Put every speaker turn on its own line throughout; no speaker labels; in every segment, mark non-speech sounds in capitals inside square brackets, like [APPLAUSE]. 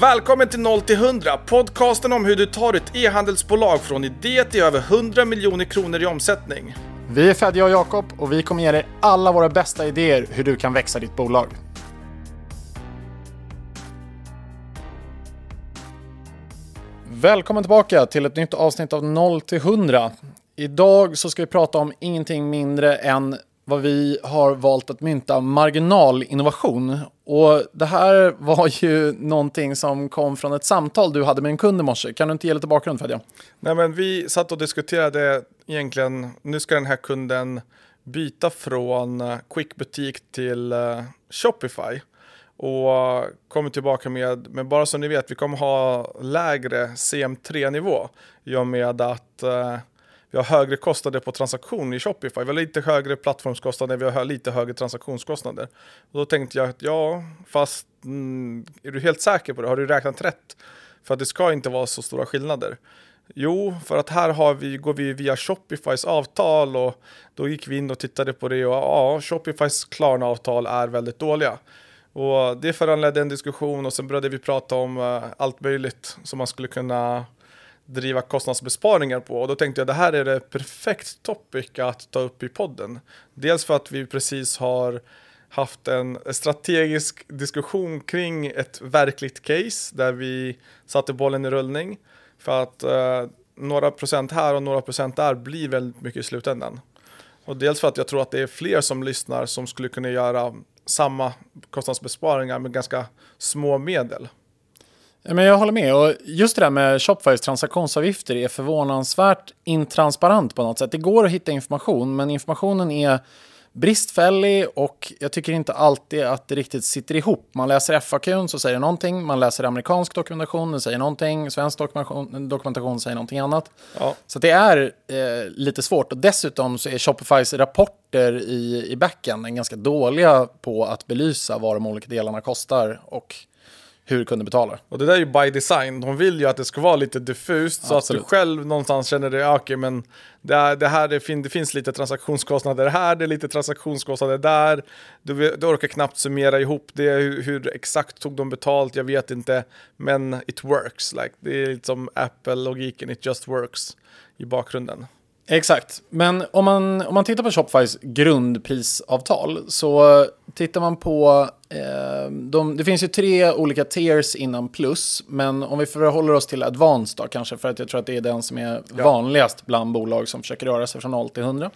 Välkommen till 0 till 100, podcasten om hur du tar ett e-handelsbolag från idé till över 100 miljoner kronor i omsättning.
Vi är Fedja och Jakob och vi kommer ge dig alla våra bästa idéer hur du kan växa ditt bolag. Välkommen tillbaka till ett nytt avsnitt av 0 till 100. Idag så ska vi prata om ingenting mindre än vad vi har valt att mynta marginalinnovation. Och det här var ju någonting som kom från ett samtal du hade med en kund i morse. Kan du inte ge lite bakgrund Fedja?
Nej, men vi satt och diskuterade egentligen, nu ska den här kunden byta från eh, Quick Butik till eh, Shopify. Och kommer tillbaka med, men bara så ni vet, vi kommer ha lägre CM3-nivå i och med att eh, vi har högre kostnader på transaktion i Shopify. Vi har lite högre plattformskostnader, vi har lite högre transaktionskostnader. Och då tänkte jag att ja, fast mm, är du helt säker på det? Har du räknat rätt? För att det ska inte vara så stora skillnader. Jo, för att här har vi, går vi via Shopifys avtal och då gick vi in och tittade på det och ja, Shopifys Klarna-avtal är väldigt dåliga. Och det föranledde en diskussion och sen började vi prata om uh, allt möjligt som man skulle kunna driva kostnadsbesparingar på. Och då tänkte jag det här är det perfekt topic att ta upp i podden. Dels för att vi precis har haft en strategisk diskussion kring ett verkligt case där vi satte bollen i rullning. För att eh, några procent här och några procent där blir väldigt mycket i slutändan. Och dels för att jag tror att det är fler som lyssnar som skulle kunna göra samma kostnadsbesparingar med ganska små medel.
Men jag håller med. Och just det där med Shopifys transaktionsavgifter är förvånansvärt intransparent på något sätt. Det går att hitta information, men informationen är bristfällig och jag tycker inte alltid att det riktigt sitter ihop. Man läser FAQ så säger det någonting, man läser amerikansk dokumentation, det säger någonting, svensk dokumentation, dokumentation säger någonting annat. Ja. Så det är eh, lite svårt och dessutom så är Shopifys rapporter i, i backen ganska dåliga på att belysa vad de olika delarna kostar och hur kunden betalar.
Och det där är ju by design. De vill ju att det ska vara lite diffust så Absolut. att du själv någonstans känner det, okej okay, men det, det här det, fin det finns lite transaktionskostnader här, det är lite transaktionskostnader där. Du, du orkar knappt summera ihop det, hur, hur, exakt tog de betalt, jag vet inte. Men it works, like, det är lite som Apple-logiken, it just works i bakgrunden.
Exakt, men om man, om man tittar på Shopifys grundprisavtal så tittar man på, eh, de, det finns ju tre olika tiers innan plus, men om vi förhåller oss till advanced då kanske, för att jag tror att det är den som är ja. vanligast bland bolag som försöker röra sig från 0 till 100.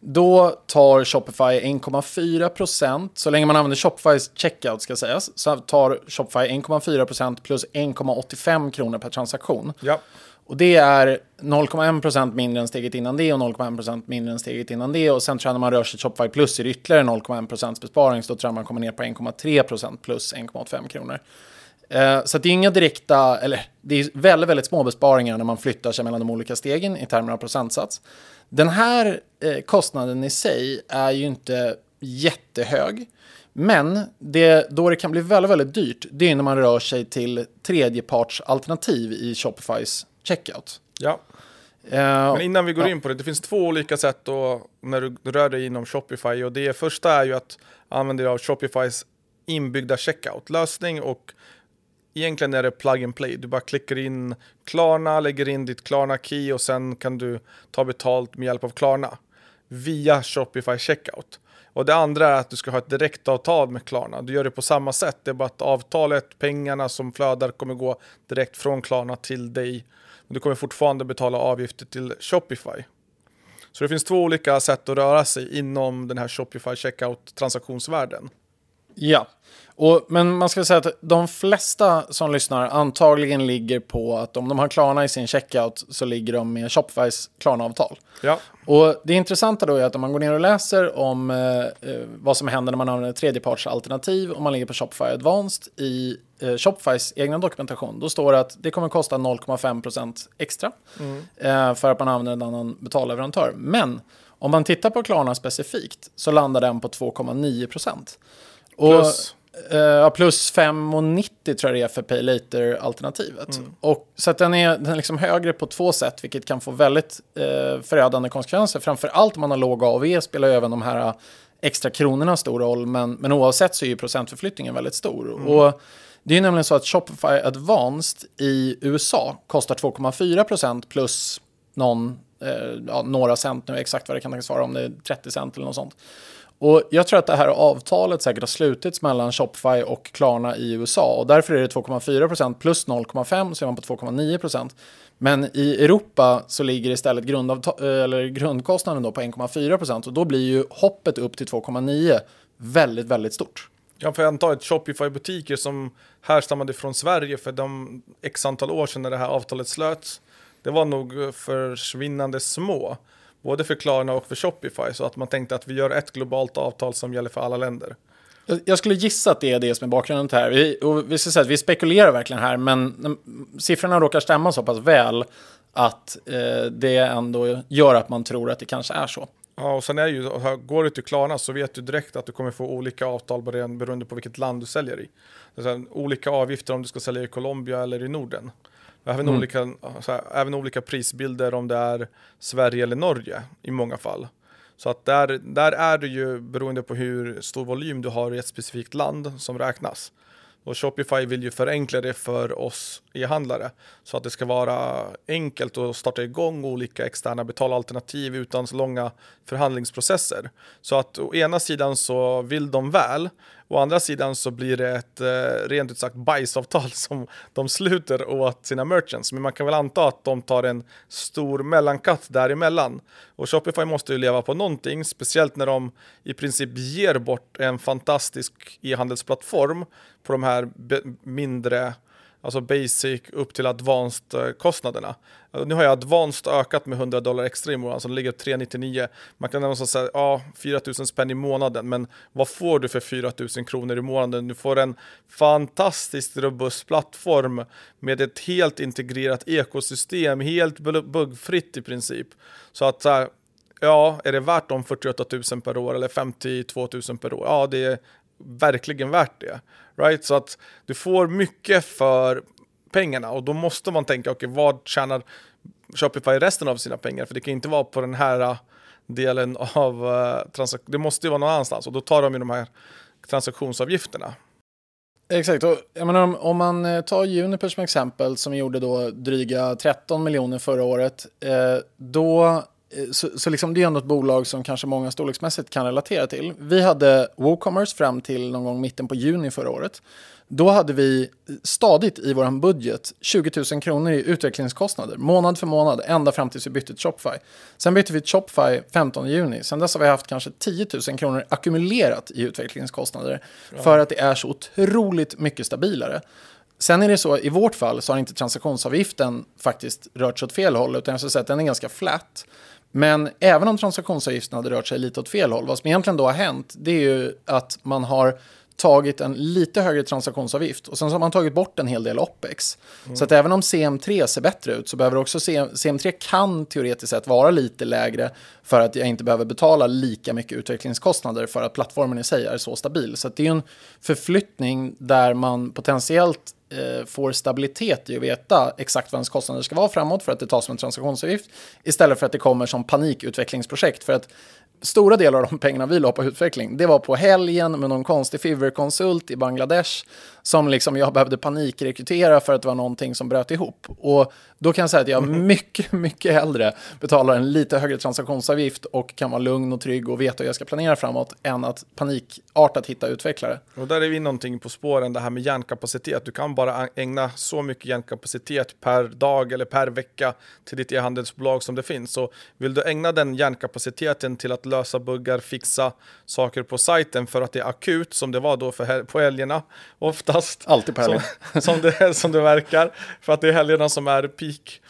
Då tar Shopify 1,4% så länge man använder Shopifys checkout ska sägas, så tar Shopify 1,4% plus 1,85 kronor per transaktion.
Ja.
Och det är 0,1% mindre än steget innan det och 0,1% mindre än steget innan det. Och sen tror jag när man rör sig Shopify plus är det ytterligare 0,1% besparing. Så då tror jag man kommer ner på 1,3% plus 1,85 kronor. Eh, så det är inga direkta, eller det är väldigt, väldigt små besparingar när man flyttar sig mellan de olika stegen i termer av procentsats. Den här eh, kostnaden i sig är ju inte jättehög. Men det, då det kan bli väldigt, väldigt dyrt, det är när man rör sig till tredjepartsalternativ i Shopifys checkout.
Ja. Uh, Men innan vi går ja. in på det, det finns två olika sätt då när du rör dig inom Shopify och det första är ju att använda dig av Shopifys inbyggda checkout-lösning och egentligen är det plug and play. Du bara klickar in Klarna, lägger in ditt Klarna-key och sen kan du ta betalt med hjälp av Klarna via Shopify checkout. Och det andra är att du ska ha ett direktavtal med Klarna. Du gör det på samma sätt. Det är bara att avtalet, pengarna som flödar kommer gå direkt från Klarna till dig men du kommer fortfarande betala avgifter till Shopify. Så det finns två olika sätt att röra sig inom den här Shopify checkout transaktionsvärlden.
Ja, och, men man ska säga att de flesta som lyssnar antagligen ligger på att om de har Klarna i sin checkout så ligger de med Shopifys Klarna-avtal.
Ja.
Och det intressanta då är att om man går ner och läser om eh, eh vad som händer när man använder tredjepartsalternativ och man ligger på Shopify Advanced i eh, Shopifys egna dokumentation, då står det att det kommer kosta 0,5% extra mm. eh, för att man använder en annan betalleverantör. Men om man tittar på Klarna specifikt så landar den på 2,9%.
Plus?
Uh, plus 5,90 tror jag det är för Pay Later-alternativet. Mm. så att den är, den är liksom högre på två sätt, vilket kan få väldigt uh, förödande konsekvenser. Framför allt om man har låg AV spelar ju även de här extra kronorna stor roll, men, men oavsett så är ju procentförflyttningen väldigt stor. Mm. Och det är nämligen så att Shopify Advanced i USA kostar 2,4% plus någon, eh, ja, några cent nu, exakt vad det kan tänkas vara, om det är 30 cent eller något sånt. Och jag tror att det här avtalet säkert har slutits mellan Shopify och Klarna i USA och därför är det 2,4% plus 0,5 så är man på 2,9% Men i Europa så ligger istället eh, eller grundkostnaden då på 1,4 och då blir ju hoppet upp till 2,9 väldigt, väldigt stort.
Jag får anta Shopify-butiker som härstammade från Sverige för de x antal år sedan när det här avtalet slöts. Det var nog försvinnande små, både för Klarna och för Shopify, så att man tänkte att vi gör ett globalt avtal som gäller för alla länder.
Jag skulle gissa att det är det som är bakgrunden till det här. Vi, och vi, ska säga att vi spekulerar verkligen här, men siffrorna råkar stämma så pass väl att eh, det ändå gör att man tror att det kanske är så.
Ja, och sen är ju, går du till Klarna så vet du direkt att du kommer få olika avtal beroende på vilket land du säljer i. Här, olika avgifter om du ska sälja i Colombia eller i Norden. Även, mm. olika, här, även olika prisbilder om det är Sverige eller Norge i många fall. Så att där, där är det ju beroende på hur stor volym du har i ett specifikt land som räknas. Och Shopify vill ju förenkla det för oss e-handlare så att det ska vara enkelt att starta igång olika externa betalalternativ utan så långa förhandlingsprocesser. Så att å ena sidan så vill de väl Å andra sidan så blir det ett eh, rent ut sagt bajsavtal [LAUGHS] som de sluter åt sina merchants. Men man kan väl anta att de tar en stor mellankatt däremellan. Och Shopify måste ju leva på någonting, speciellt när de i princip ger bort en fantastisk e-handelsplattform på de här mindre alltså basic upp till advanced-kostnaderna. Eh, alltså, nu har jag advanced ökat med 100 dollar extra i månaden, så det ligger 399. Man kan nästan säga, ja, 4000 spänn i månaden, men vad får du för 4000 kronor i månaden? Du får en fantastiskt robust plattform med ett helt integrerat ekosystem, helt buggfritt i princip. Så att ja, är det värt de 48 000 per år eller 52 000 per år? Ja, det är verkligen värt det. Right? Så att du får mycket för pengarna och då måste man tänka, okej, okay, vad tjänar Shopify resten av sina pengar? För det kan inte vara på den här eh, delen av eh, uh, transaktionen. Det måste ju vara någon annanstans och då tar de ju de här transaktionsavgifterna.
Exakt, och jag menar, om, om man eh, tar Juniper som exempel som gjorde då dryga 13 miljoner förra året, eh, då så, så liksom det är ändå ett bolag som kanske många storleksmässigt kan relatera till. Vi hade WooCommerce fram till någon gång mitten på juni förra året. Då hade vi stadigt i vår budget 20 000 kronor i utvecklingskostnader, månad för månad, ända fram tills vi bytte till Shopify. Sen bytte vi till Shopify 15 juni. Sen dess har vi haft kanske 10 000 kronor ackumulerat i utvecklingskostnader ja. för att det är så otroligt mycket stabilare. Sen är det så, i vårt fall så har inte transaktionsavgiften faktiskt rört sig åt fel håll, utan jag skulle säga att den är ganska flat. Men även om transaktionsavgiften hade rört sig lite åt fel håll, vad som egentligen då har hänt, det är ju att man har tagit en lite högre transaktionsavgift och sen så har man tagit bort en hel del OPEX. Mm. Så att även om CM3 ser bättre ut så behöver också CM, CM3 kan teoretiskt sett vara lite lägre för att jag inte behöver betala lika mycket utvecklingskostnader för att plattformen i sig är så stabil. Så det är en förflyttning där man potentiellt eh, får stabilitet i att veta exakt vad ens kostnader ska vara framåt för att det tas som en transaktionsavgift istället för att det kommer som panikutvecklingsprojekt. För att stora delar av de pengarna vi la på utveckling, det var på helgen med någon konstig Fiverr-konsult i Bangladesh som liksom jag behövde panikrekrytera för att det var någonting som bröt ihop. Och då kan jag säga att jag mm. mycket, [LAUGHS] mycket hellre betalar en lite högre transaktionsavgift och kan vara lugn och trygg och veta hur jag ska planera framåt än att panikartat hitta utvecklare.
Och där är vi någonting på spåren, det här med hjärnkapacitet. Du kan bara ägna så mycket hjärnkapacitet per dag eller per vecka till ditt e-handelsbolag som det finns. Så vill du ägna den hjärnkapaciteten till att lösa buggar, fixa saker på sajten för att det är akut, som det var då för på helgerna oftast.
Alltid på helgerna.
Som, [LAUGHS] som, det, som det verkar, för att det är helgerna som är peak.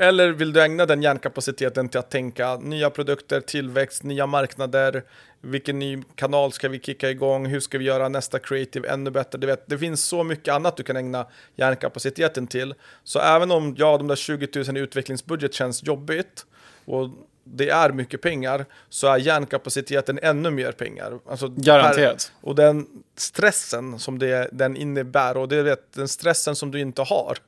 Eller vill du ägna den hjärnkapaciteten till att tänka nya produkter, tillväxt, nya marknader, vilken ny kanal ska vi kicka igång, hur ska vi göra nästa creative ännu bättre? Du vet, det finns så mycket annat du kan ägna hjärnkapaciteten till. Så även om ja, de där 20 000 i utvecklingsbudget känns jobbigt och det är mycket pengar så är hjärnkapaciteten ännu mer pengar.
Alltså Garanterat.
Per, och den stressen som det, den innebär och det vet, den stressen som du inte har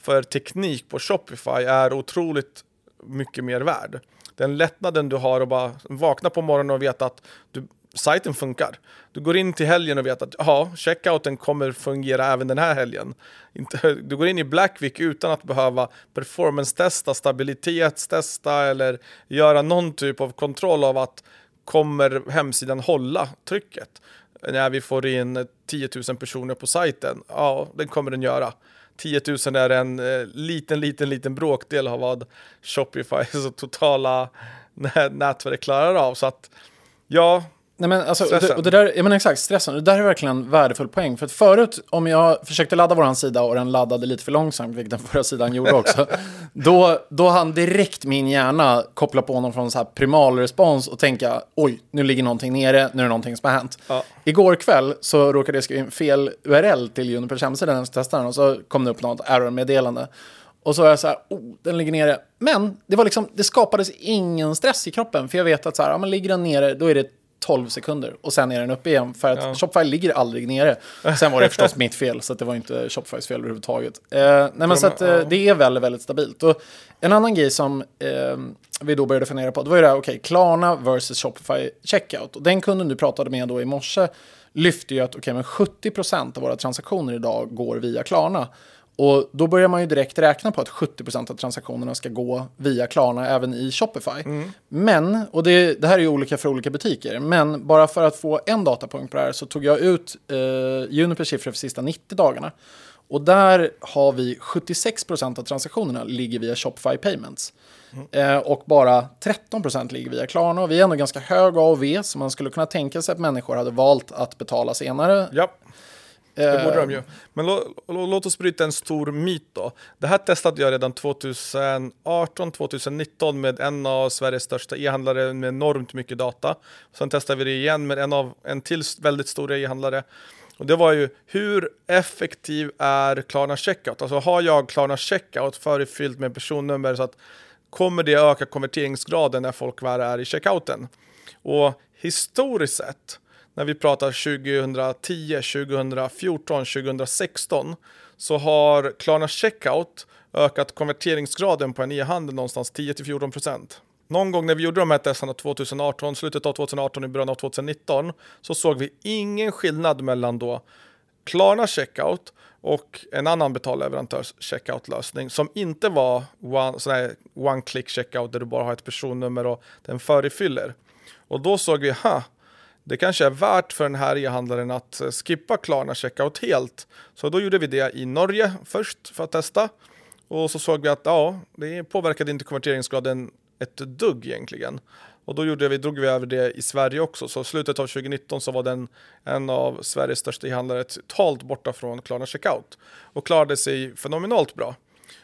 för teknik på Shopify är otroligt mycket mer värd. Den lättnaden du har att bara vakna på morgonen och veta att du sajten funkar. Du går in till helgen och vet att ja, checkouten kommer fungera även den här helgen. Inte, du går in i Blackwick utan att behöva performance-testa, stabilitetstesta eller göra någon typ av kontroll av att kommer hemsidan hålla trycket? När vi får in 10 000 personer på sajten, ja, den kommer den göra. 10 000 är en eh, liten, liten, liten bråkdel av vad Shopifys [LAUGHS] totala nätverk klarar av. Så att, ja,
Nej, men alltså, och det, och det, där, ja, men exakt, stressen. Det där är verkligen en värdefull poäng. För att förut, om jag försökte ladda vår sida och den laddade lite för långsamt, vilket den förra sidan gjorde också, [LAUGHS] då, då han direkt min hjärna koppla på någon från så här primalrespons och tänka, oj, nu ligger någonting nere, nu är det någonting som har hänt. Ja. Igår kväll så råkade jag skriva in fel URL till Unipers hemsida när jag testade den och så kom det upp något error-meddelande. Och så var jag så här, oh, den ligger nere. Men det var liksom, det skapades ingen stress i kroppen. För jag vet att så här, ja, men ligger den nere, då är det 12 sekunder och sen är den uppe igen. För att ja. Shopify ligger aldrig nere. Sen var det förstås [LAUGHS] mitt fel, så det var inte Shopifys fel överhuvudtaget. Eh, nej, men så att, eh, det är väldigt, väldigt stabilt. Och en annan grej som eh, vi då började fundera på, det var ju det här, okej, okay, Klarna versus Shopify checkout. Och den kunden du pratade med då i morse lyfte ju att okay, men 70% av våra transaktioner idag går via Klarna. Och då börjar man ju direkt räkna på att 70% av transaktionerna ska gå via Klarna även i Shopify. Mm. Men, och det, det, här är ju olika för olika butiker, men bara för att få en datapunkt på det här så tog jag ut eh, Unipers siffror för sista 90 dagarna. Och där har vi 76% av transaktionerna ligger via Shopify Payments. Mm. Eh, och bara 13% ligger via Klarna. Och vi är ändå ganska hög AOV, så man skulle kunna tänka sig att människor hade valt att betala senare.
Ja. Det borde de ju. Men lå, lå, låt oss bryta en stor myt då. Det här testade jag redan 2018-2019 med en av Sveriges största e-handlare med enormt mycket data. Sen testade vi det igen med en av en till väldigt stor e-handlare. Och det var ju hur effektiv är Klarna Checkout? Alltså har jag Klarna Checkout förfyllt med personnummer så att kommer det öka konverteringsgraden när folk väl är i checkouten? Och historiskt sett när vi pratar 2010, 2014, 2016 så har Klarna Checkout ökat konverteringsgraden på en e-handel någonstans 10-14%. Någon gång när vi gjorde de här testerna 2018, slutet av 2018 i början av 2019 så såg vi ingen skillnad mellan då Klarna Checkout och en annan betalleverantörs checkout-lösning som inte var one, sån one click checkout där du bara har ett personnummer och den förefyller. Och då såg vi, ha, det kanske är värt för den här e-handlaren att eh, skippa Klarna checkout helt. Så då gjorde vi det i Norge först för att testa. Och så såg vi att ja, det påverkade inte konverteringsgraden ett dugg egentligen. Och då gjorde vi, drog vi över det i Sverige också. Så slutet av 2019 så var den en av Sveriges största e-handlare totalt borta från Klarna checkout. Och klarade sig fenomenalt bra.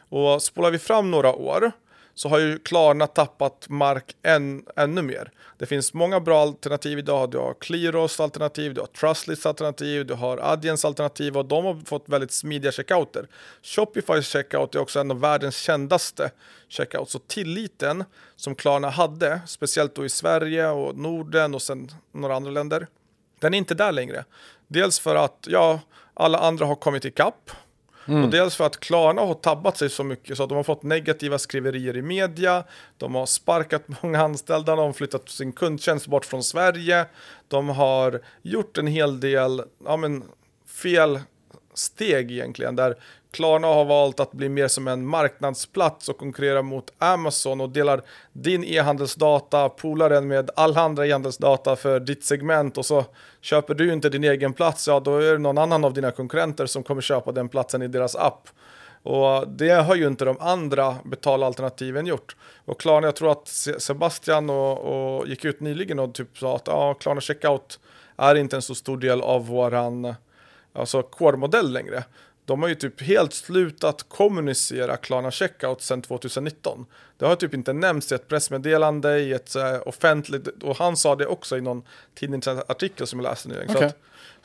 Och spolar vi fram några år så har ju Klarna tappat mark än, ännu mer. Det finns många bra alternativ idag. Du har Clearos alternativ, du har Trustlist alternativ, du har Adjens alternativ och de har fått väldigt smidiga checkouter. Shopifys checkout är också en av världens kändaste checkouts. Så tilliten som Klarna hade, speciellt då i Sverige och Norden och sen några andra länder, den är inte där längre. Dels för att ja, alla andra har kommit ikapp Mm. Och dels för att Klarna har tabbat sig så mycket så att de har fått negativa skriverier i media, de har sparkat många anställda, de har flyttat sin kundtjänst bort från Sverige, de har gjort en hel del ja, men, fel steg egentligen där Klarna har valt att bli mer som en marknadsplats och konkurrera mot Amazon och delar din e-handelsdata, polar den med alla andra e-handelsdata för ditt segment och så köper du inte din egen plats, ja då är det någon annan av dina konkurrenter som kommer köpa den platsen i deras app. Och det har ju inte de andra betalalternativen gjort. Och Klarna, jag tror att Sebastian och, och gick ut nyligen och typ sa att ja, Klarna Checkout är inte en så stor del av våran alltså core-modell längre de har ju typ helt slutat kommunicera Klarna Checkout sedan 2019. Det har typ inte nämnts i ett pressmeddelande, i ett uh, offentligt, och han sa det också i någon tidningsartikel som jag läste nyligen. Okay. Så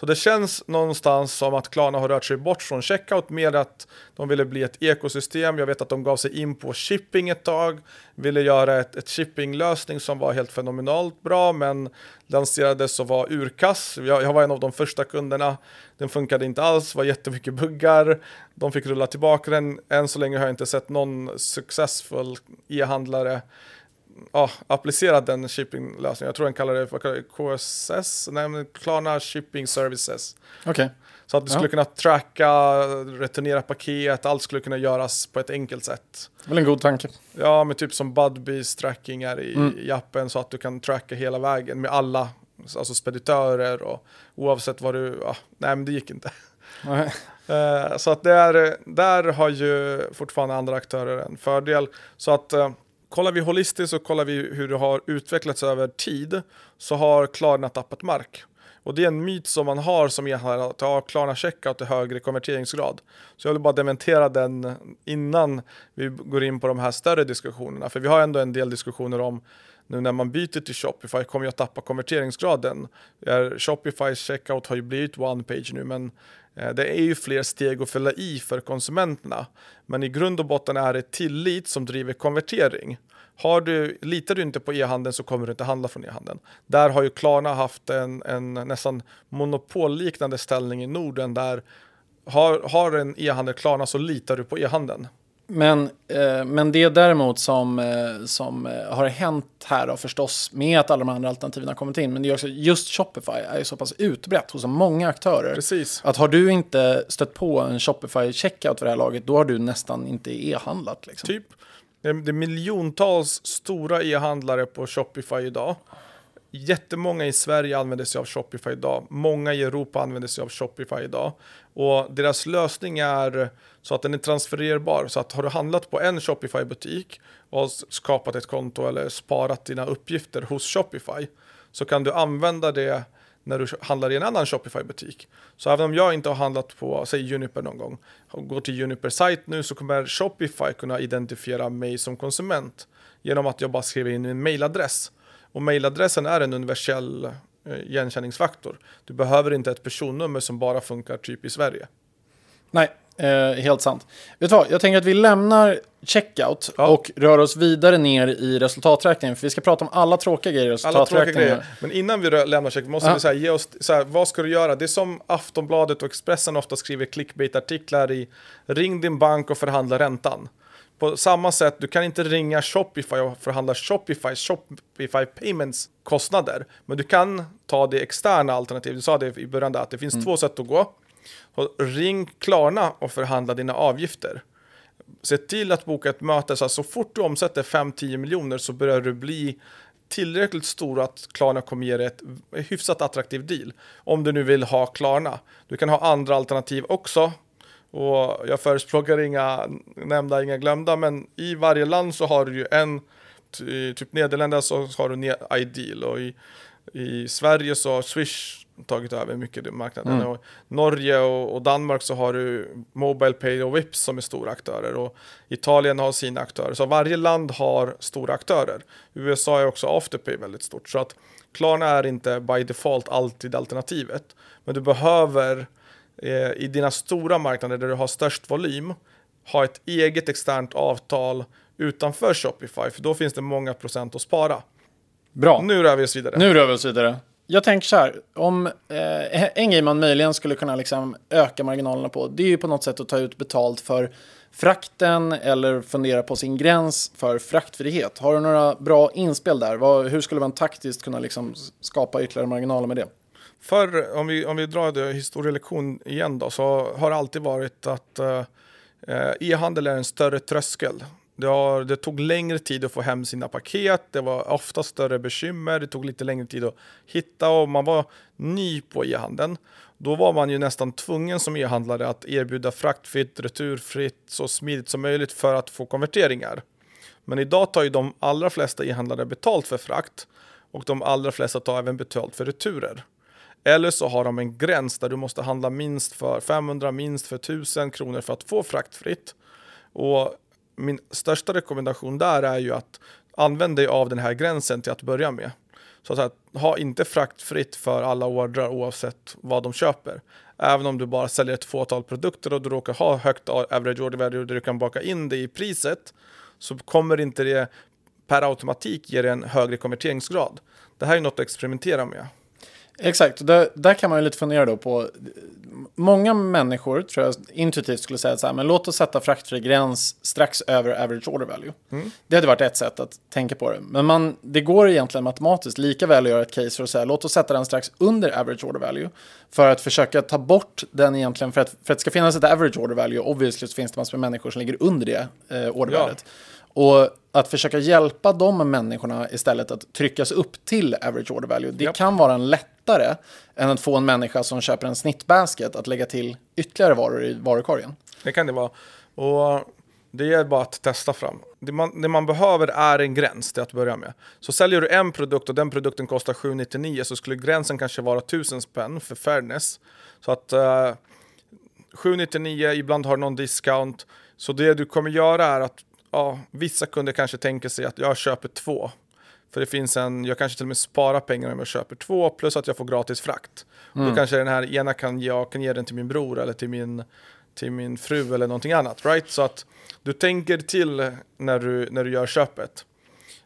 det känns någonstans som att Klarna har rört sig bort från checkout mer att de ville bli ett ekosystem. Jag vet att de gav sig in på shipping ett tag, ville göra ett, ett shippinglösning som var helt fenomenalt bra, men lanserades och var urkass. Jag, jag var en av de första kunderna. Den funkade inte alls, var jättemycket buggar. De fick rulla tillbaka den. Än så länge har jag inte sett någon successful e-handlare ja, applicerat den shippinglösningen. Jag tror den kallar det, det KSS, nej Klarna Shipping Services.
Okej.
Så att du
Ja.
skulle kunna tracka, returnera paket, allt skulle kunna göras på ett enkelt sätt.
Väl en god tanke.
Ja, men typ som Budbees tracking är i,
Mm.
i appen så att du kan tracka hela vägen med alla, alltså speditörer och oavsett vad du, ja, nej men det gick inte. [LAUGHS] Eh, så att där, där har ju fortfarande andra aktörer en fördel. Så att eh, kollar vi holistiskt och kollar vi hur det har utvecklats över tid så har Klarna tappat mark. Och det är en myt som man har som är att ja, Klarna checkout är högre konverteringsgrad. Så jag vill bara dementera den innan vi går in på de här större diskussionerna. För vi har ändå en del diskussioner om nu när man byter till Shopify kommer jag tappa konverteringsgraden. Shopifys checkout har ju blivit one page nu men Eh, det är ju fler steg att fylla i för konsumenterna. Men i grund och botten är det tillit som driver konvertering. Har du, litar du inte på e-handeln så kommer du inte handla från e-handeln. Där har ju Klarna haft en, en nästan monopolliknande ställning i Norden där har, har en e-handel Klarna så litar du på e-handeln.
Men, eh, men det däremot som, eh, som eh, har hänt här då förstås med att alla de andra alternativen har kommit in. Men det är också just Shopify är ju så pass utbrett hos så många aktörer.
Precis.
Att har du inte stött på en Shopify checkout för det här laget, då har du nästan inte e-handlat. Liksom.
Typ. Det är miljontals stora e-handlare på Shopify idag. Jättemånga i Sverige använder sig av Shopify idag. Många i Europa använder sig av Shopify idag. Och deras lösning är så att den är transfererbar. Så att har du handlat på en Shopify-butik och skapat ett konto eller sparat dina uppgifter hos Shopify så kan du använda det när du handlar i en annan Shopify-butik. Så även om jag inte har handlat på, säg Juniper någon gång, och går till Juniper sajt nu så kommer Shopify kunna identifiera mig som konsument genom att jag bara skriver in min mailadress. Och mailadressen är en universell eh, igenkänningsfaktor. Du behöver inte ett personnummer som bara funkar typ i Sverige.
Nej, eh, helt sant. Vet du vad, jag tänker att vi lämnar checkout
Ja.
och rör oss vidare ner i resultaträkningen. För vi ska prata om alla tråkiga grejer i resultaträkningen.
Men innan vi lämnar check måste
Ja.
vi så här, ge oss, så här, vad ska du göra? Det är som Aftonbladet och Expressen ofta skriver clickbait-artiklar i Ring din bank och förhandla räntan. På samma sätt, du kan inte ringa Shopify och förhandla Shopify, Shopify Payments kostnader. Men du kan ta det externa alternativet. Du sa det i början där, att det finns två sätt att gå. Och ring Klarna och förhandla dina avgifter. Se till att boka ett möte så så fort du omsätter 5-10 miljoner så börjar du bli tillräckligt stor att Klarna kommer ge dig ett hyfsat attraktiv deal. Om du nu vill ha Klarna. Du kan ha andra alternativ också. Och jag förespråkar inga nämnda, inga glömda, men i varje land så har du ju en, ty- typ Nederländerna så har du Ideal och i, i Sverige så har Swish tagit över mycket marknaden.
Mm.
Och Norge och, och Danmark så har du MobilePay och Vips som är stora aktörer och Italien har sina aktörer. Så varje land har stora aktörer. USA är också Afterpay väldigt stort. Så att Klarna är inte by default alltid alternativet. Men du behöver eh, i dina stora marknader där du har störst volym ha ett eget externt avtal utanför Shopify. För då finns det många procent att spara.
Bra.
Nu rör vi oss vidare.
Nu rör vi oss vidare. Jag tänker så här, om eh, en grej man möjligen skulle kunna liksom öka marginalerna på, det är ju på något sätt att ta ut betalt för frakten eller fundera på sin gräns för fraktfrihet. Har du några bra inspel där? Vad, hur skulle man taktiskt kunna liksom skapa ytterligare marginaler med det?
Förr, om vi, om vi drar det historielektion igen då, så har det alltid varit att eh, e-handel är en större tröskel. Det, har, det tog längre tid att få hem sina paket, det var ofta större bekymmer, det tog lite längre tid att hitta och man var ny på e-handeln. Då var man ju nästan tvungen som e-handlare att erbjuda fraktfritt, returfritt, så smidigt som möjligt för att få konverteringar. Men idag tar ju de allra flesta e-handlare betalt för frakt och de allra flesta tar även betalt för returer. Eller så har de en gräns där du måste handla minst för 500, minst för 1000 kronor för att få fraktfritt. Och min största rekommendation där är ju att använda dig av den här gränsen till att börja med. Så att ha inte fraktfritt för alla ordrar oavsett vad de köper. Även om du bara säljer ett fåtal produkter och du råkar ha högt average order value och du kan baka in det i priset så kommer inte det per automatik ge dig en högre konverteringsgrad. Det här är något att experimentera med.
Exakt, där, där kan man ju lite fundera då på många människor tror jag intuitivt skulle säga så här, men låt oss sätta fraktfri gräns strax över average order value. Mm. Det hade varit ett sätt att tänka på det. Men man, det går egentligen matematiskt lika väl att göra ett case för att säga, låt oss sätta den strax under average order value. För att försöka ta bort den egentligen, för att, för att det ska finnas ett average order value, obviously så finns det massor med människor som ligger under det eh, ordervärdet. Ja. Och att försöka hjälpa de människorna istället att tryckas upp till average order value, det yep. kan vara en lättare än att få en människa som köper en snittbasket att lägga till ytterligare varor i varukorgen.
Det kan det vara. Och det är bara att testa fram. Det man, det man behöver är en gräns till att börja med. Så säljer du en produkt och den produkten kostar 799 så skulle gränsen kanske vara 1000 spänn för fairness. Så att uh, 799, ibland har någon discount. Så det du kommer göra är att ja, vissa kunder kanske tänker sig att jag köper två. För det finns en, jag kanske till och med sparar pengar om jag köper två plus att jag får gratis frakt. Mm. Då kanske den här ena kan jag kan ge den till min bror eller till min, till min fru eller någonting annat. Right? Så att du tänker till när du, när du gör köpet.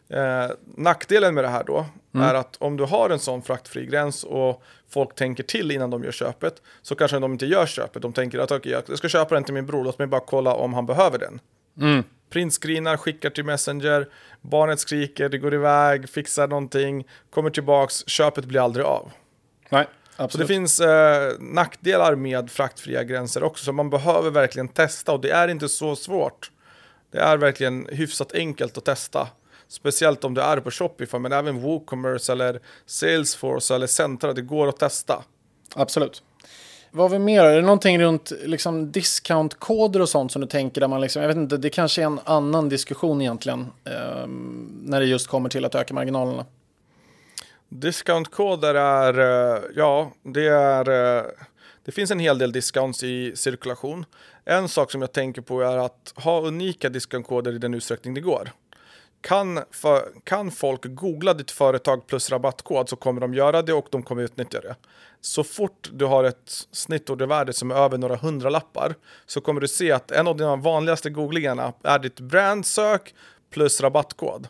Eh, nackdelen med det här då mm. är att om du har en sån fraktfri gräns och folk tänker till innan de gör köpet så kanske de inte gör köpet. De tänker att okay, jag ska köpa den till min bror, låt mig bara kolla om han behöver den. Mm printscreenar, skickar till Messenger, barnet skriker, det går iväg, fixar någonting, kommer tillbaks, köpet blir aldrig av.
Nej,
absolut. Så det finns eh, nackdelar med fraktfria gränser också, så man behöver verkligen testa och det är inte så svårt. Det är verkligen hyfsat enkelt att testa. Speciellt om du är på Shopify, men även WooCommerce eller Salesforce eller Centra, det går att testa.
Absolut. Vad har vi mer? Är det någonting runt liksom, discountkoder och sånt som du tänker där man liksom, jag vet inte, det kanske är en annan diskussion egentligen eh, när det just kommer till att öka marginalerna.
Discountkoder är, eh, ja, det är, eh, det finns en hel del discounts i cirkulation. En sak som jag tänker på är att ha unika discountkoder i den utsträckning det går. Kan, för, kan folk googla ditt företag plus rabattkod så kommer de göra det och de kommer utnyttja det. Så fort du har ett snittordervärde som är över några hundra lappar så kommer du se att en av dina vanligaste googlingarna är ditt brandsök plus rabattkod.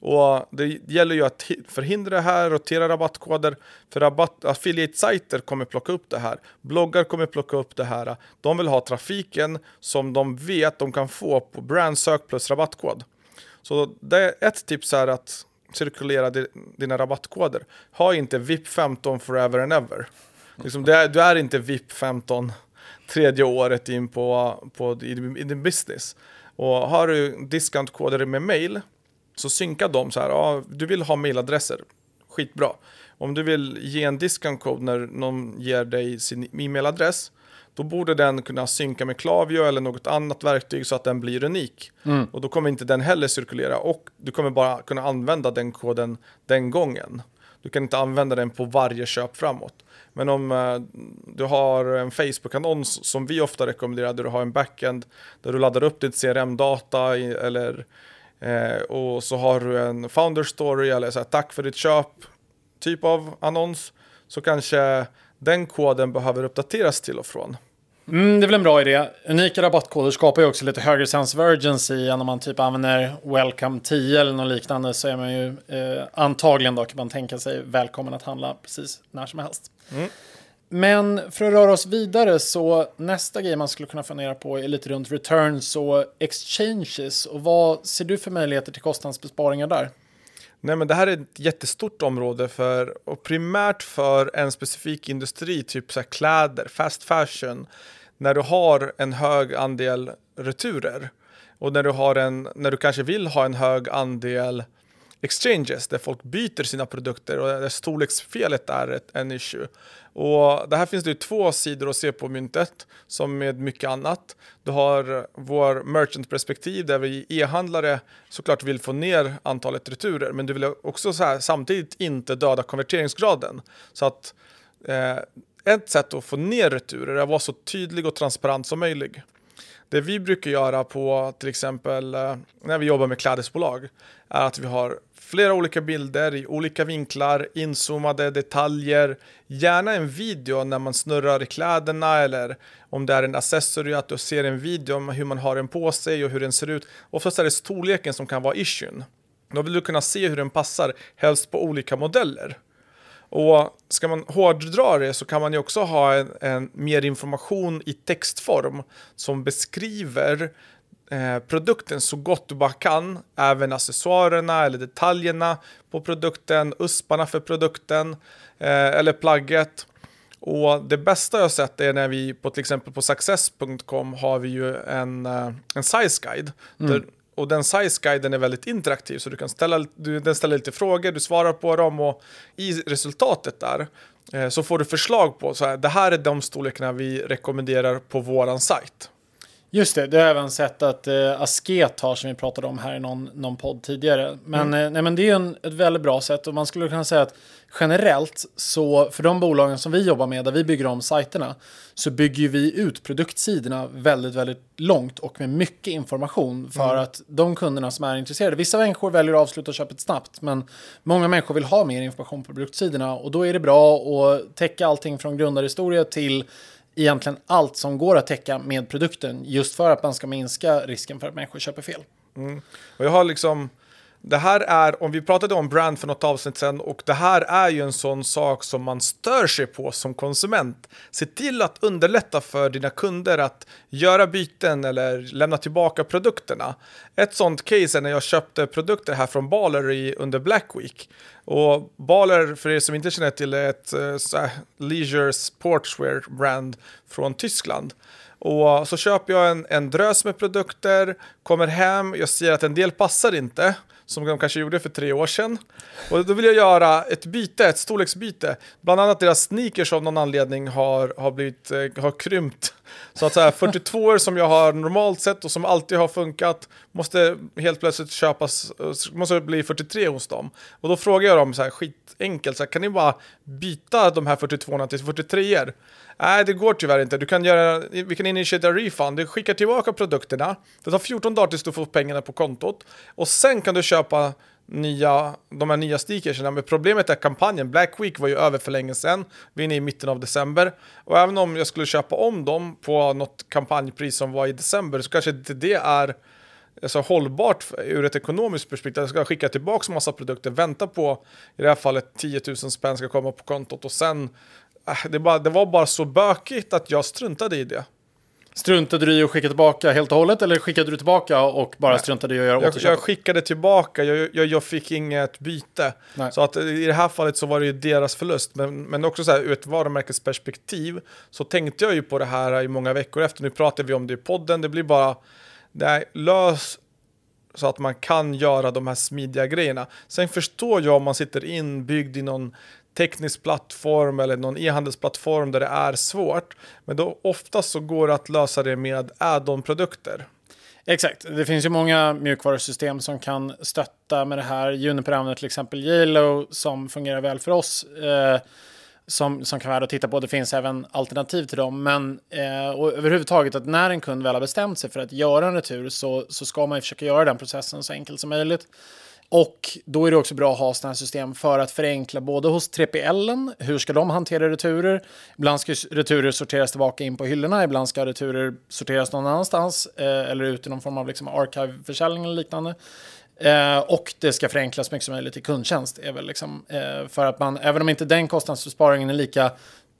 Och det gäller ju att förhindra det här, rotera rabattkoder, för rabatt, affiliate-sajter kommer plocka upp det här. Bloggar kommer plocka upp det här. De vill ha trafiken som de vet de kan få på brandsök plus rabattkod. Så det är ett tips är att cirkulera dina rabattkoder. Ha inte VIP 15 forever and ever. Liksom du, är, du är inte VIP 15 tredje året in på, på, i, i din business. Och har du discountkoder med mail så synka dem så här. Ja, du vill ha mailadresser. Skitbra. Om du vill ge en discount när någon ger dig sin e-mailadress då borde den kunna synka med Klavio eller något annat verktyg så att den blir unik. Mm. Och då kommer inte den heller cirkulera och du kommer bara kunna använda den koden den gången. Du kan inte använda den på varje köp framåt. Men om uh, du har en Facebook-annons som vi ofta rekommenderar, där du har en backend där du laddar upp ditt CRM-data eller uh, och så har du en founder story eller så här, tack för ditt köp typ av annons så kanske den koden behöver uppdateras till och från.
Mm, det är väl en bra idé. Unika rabattkoder skapar ju också lite högre sense of urgency än om man typ använder welcome 10 eller något liknande så är man ju eh, antagligen då kan man tänka sig välkommen att handla precis när som helst. Mm. Men för att röra oss vidare så nästa grej man skulle kunna fundera på är lite runt returns och exchanges och vad ser du för möjligheter till kostnadsbesparingar där?
Nej, men det här är ett jättestort område för, och primärt för en specifik industri, typ så kläder, fast fashion, när du har en hög andel returer och när du, har en, när du kanske vill ha en hög andel exchanges där folk byter sina produkter och där storleksfelet är ett, en issue. Och det här finns det ju två sidor att se på myntet som med mycket annat. Du har vår merchant-perspektiv där vi e-handlare såklart vill få ner antalet returer men du vill också här, samtidigt inte döda konverteringsgraden. Så att eh, ett sätt att få ner returer är att vara så tydlig och transparent som möjligt. Det vi brukar göra på till exempel eh, när vi jobbar med klädesbolag är att vi har flera olika bilder i olika vinklar, inzoomade detaljer, gärna en video när man snurrar i kläderna eller om det är en accessory att du ser en video om hur man har den på sig och hur den ser ut. Oftast är det storleken som kan vara issuen. Då vill du kunna se hur den passar, helst på olika modeller. Och ska man hårddra det så kan man ju också ha en, en mer information i textform som beskriver eh, produkten så gott du bara kan. Även accessoarerna eller detaljerna på produkten, usparna för produkten eh, eller plagget. Och det bästa jag sett är när vi på till exempel på success.com har vi ju en, uh, en size guide. Mm. Där, och den size guiden är väldigt interaktiv så du kan ställa, du, den ställer lite frågor, du svarar på dem och i resultatet där eh, så får du förslag på så här, det här är de storlekarna vi rekommenderar på våran sajt.
Just det, det har jag även sett att eh, Asket har som vi pratade om här i någon, någon podd tidigare. Men, mm. eh, nej, men det är en, ett väldigt bra sätt och man skulle kunna säga att generellt så för de bolagen som vi jobbar med där vi bygger om sajterna så bygger vi ut produktsidorna väldigt, väldigt långt och med mycket information för mm. att de kunderna som är intresserade. Vissa människor väljer att avsluta köpet snabbt, men många människor vill ha mer information på produktsidorna och då är det bra att täcka allting från grundarhistoria till egentligen allt som går att täcka med produkten just för att man ska minska risken för att människor köper fel.
Mm. Och jag har liksom det här är, om vi pratade om brand för något avsnitt sen och det här är ju en sån sak som man stör sig på som konsument. Se till att underlätta för dina kunder att göra byten eller lämna tillbaka produkterna. Ett sånt case är när jag köpte produkter här från Baler under Black Week. Och Baler, för er som inte känner till, är ett uh, leisure sportswear brand från Tyskland. Och så köper jag en, en drös med produkter, kommer hem, jag ser att en del passar inte som de kanske gjorde för tre år sedan. Och då vill jag göra ett byte, ett storleksbyte. Bland annat deras sneakers av någon anledning har, har, blivit, eh, har krympt. Så att så här, 42 som jag har normalt sett och som alltid har funkat måste helt plötsligt köpas, måste bli 43 hos dem. Och då frågar jag dem så här skitenkelt, så här, kan ni bara byta de här 42 till 43 er? Nej, det går tyvärr inte. Du kan göra, vi kan initiera refund. Du skickar tillbaka produkterna. Det tar 14 dagar tills du får pengarna på kontot. Och sen kan du köpa nya, de här nya sneakersarna. Men problemet är kampanjen. Black Week var ju över för länge sedan. Vi är inne i mitten av december. Och även om jag skulle köpa om dem på något kampanjpris som var i december så kanske inte det är alltså, hållbart ur ett ekonomiskt perspektiv. Jag ska skicka tillbaka massa produkter, vänta på i det här fallet 10 000 spänn ska komma på kontot och sen äh, det, bara, det var bara så bökigt att jag struntade i det.
Struntade du i att skicka tillbaka helt och hållet eller skickade du tillbaka och bara Nej. struntade i att göra
återköp? Jag skickade tillbaka, jag, jag, jag fick inget byte. Nej. Så att i det här fallet så var det ju deras förlust. Men, men också så här, ur ett varumärkesperspektiv så tänkte jag ju på det här i många veckor efter. Nu pratar vi om det i podden, det blir bara nej, lös så att man kan göra de här smidiga grejerna. Sen förstår jag om man sitter inbyggd i någon teknisk plattform eller någon e-handelsplattform där det är svårt. Men då oftast så går det att lösa det med add-on-produkter.
Exakt, det finns ju många mjukvarusystem som kan stötta med det här. Juniper använder till exempel Yalo som fungerar väl för oss. Eh, som, som kan vara att titta på. Det finns även alternativ till dem. Men eh, och överhuvudtaget att när en kund väl har bestämt sig för att göra en retur så, så ska man ju försöka göra den processen så enkelt som möjligt. Och då är det också bra att ha sådana här system för att förenkla både hos 3PL, hur ska de hantera returer? Ibland ska returer sorteras tillbaka in på hyllorna, ibland ska returer sorteras någon annanstans eh, eller ut i någon form av liksom archive-försäljning eller liknande. Eh, och det ska förenklas mycket som möjligt i kundtjänst. Är väl liksom, eh, för att man, även om inte den kostnadsbesparingen är lika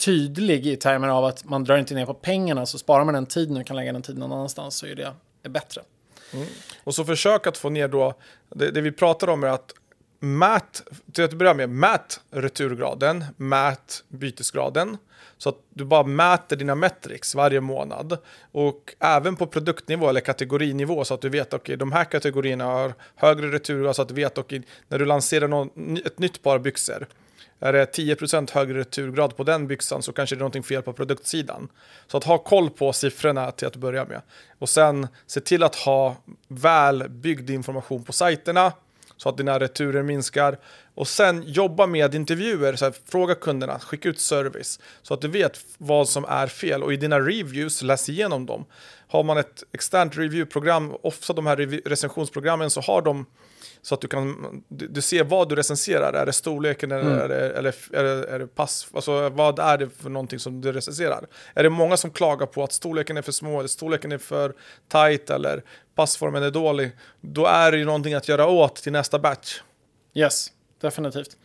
tydlig i termer av att man drar inte ner på pengarna så sparar man den tiden och kan lägga den tiden någon annanstans så är det bättre.
Mm. Och så försök att få ner då, det, det vi pratar om är att mät, till att börja med, mät returgraden, mät bytesgraden. Så att du bara mäter dina metrics varje månad. Och även på produktnivå eller kategorinivå så att du vet okej okay, de här kategorierna har högre returgrad så att du vet okay, när du lanserar någon, ett nytt par byxor är det 10% högre returgrad på den byxan så kanske det är någonting fel på produktsidan. Så att ha koll på siffrorna till att börja med. Och sen se till att ha väl byggd information på sajterna så att dina returer minskar. Och sen jobba med intervjuer, så här, fråga kunderna, skicka ut service så att du vet vad som är fel och i dina reviews läs igenom dem. Har man ett externt reviewprogram, ofta de här recensionsprogrammen så har de så att du kan du, du ser vad du recenserar. Är det storleken eller, mm. är, det, eller är, det, är det pass? Alltså vad är det för någonting som du recenserar? Är det många som klagar på att storleken är för små, eller storleken är för tight eller passformen är dålig? Då är det ju någonting att göra åt till nästa batch.
Yes, definitivt.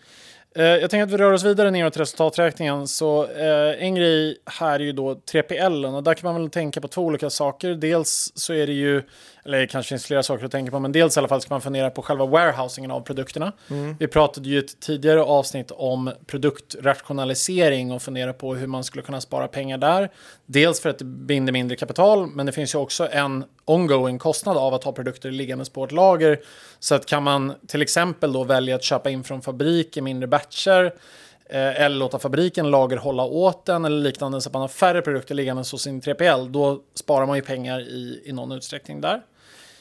Eh, jag tänker att vi rör oss vidare neråt resultaträkningen. Så eh, en grej här är ju då 3PL och där kan man väl tänka på två olika saker. Dels så är det ju, eller det kanske finns flera saker att tänka på, men dels i alla fall ska man fundera på själva warehousingen av produkterna. Mm. Vi pratade ju i ett tidigare avsnitt om produktrationalisering och fundera på hur man skulle kunna spara pengar där. Dels för att det binder mindre kapital, men det finns ju också en ongoing kostnad av att ha produkter liggandes på ett lager. Så att kan man till exempel då välja att köpa in från fabrik i mindre batcher eh, eller låta fabriken lagerhålla åt den eller liknande så att man har färre produkter liggandes hos sin 3PL, då sparar man ju pengar i, i någon utsträckning där.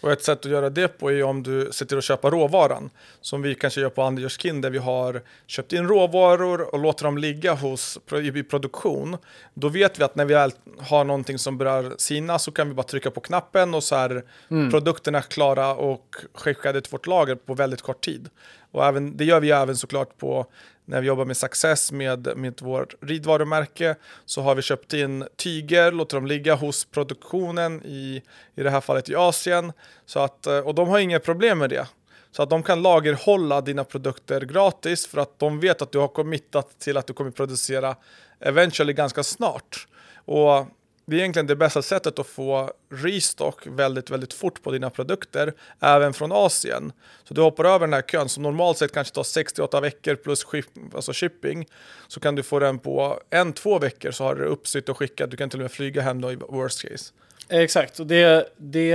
Och ett sätt att göra det på är om du ser till att köpa råvaran. Som vi kanske gör på Anders Skin där vi har köpt in råvaror och låter dem ligga hos, i produktion. Då vet vi att när vi har någonting som börjar sina så kan vi bara trycka på knappen och så är mm. produkterna klara och skickade till vårt lager på väldigt kort tid. Och även, det gör vi även såklart på när vi jobbar med Success med, med vårt ridvarumärke så har vi köpt in tyger, låter dem ligga hos produktionen i, i det här fallet i Asien. Så att, eh, och de har inga problem med det. Så att de kan lagerhålla dina produkter gratis för att de vet att du har committat till att du kommer producera eventually ganska snart. Och det är egentligen det bästa sättet att få restock väldigt, väldigt fort på dina produkter, även från Asien. Så du hoppar över den här kön som normalt sett kanske tar 68 veckor plus ship, alltså shipping, så kan du få den på en, två veckor så har du uppsytt och skickat. Du kan till och med flyga hem då i worst case.
Exakt, och det, det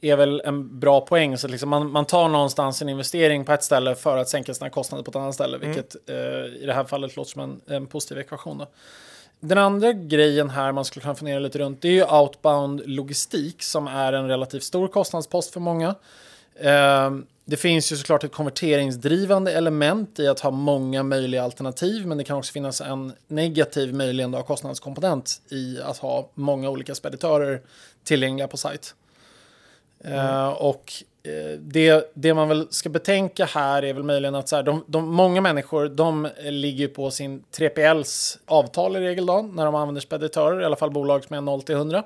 är väl en bra poäng. Så liksom man, man tar någonstans en investering på ett ställe för att sänka sina kostnader på ett annat ställe, mm. vilket mm. eh, i det här fallet låter som en, en positiv ekvation. Då. Den andra grejen här man skulle kunna fundera lite runt det är ju outbound logistik som är en relativt stor kostnadspost för många. Ehm, det finns ju såklart ett konverteringsdrivande element i att ha många möjliga alternativ men det kan också finnas en negativ möjligen då, kostnadskomponent i att ha många olika speditörer tillgängliga på sajt. Mm. Uh, och det, det man väl ska betänka här är väl möjligen att så här, de, de, många människor de ligger på sin 3PLs avtal i regel då, när de använder speditörer, i alla fall bolag som är 0 till 100.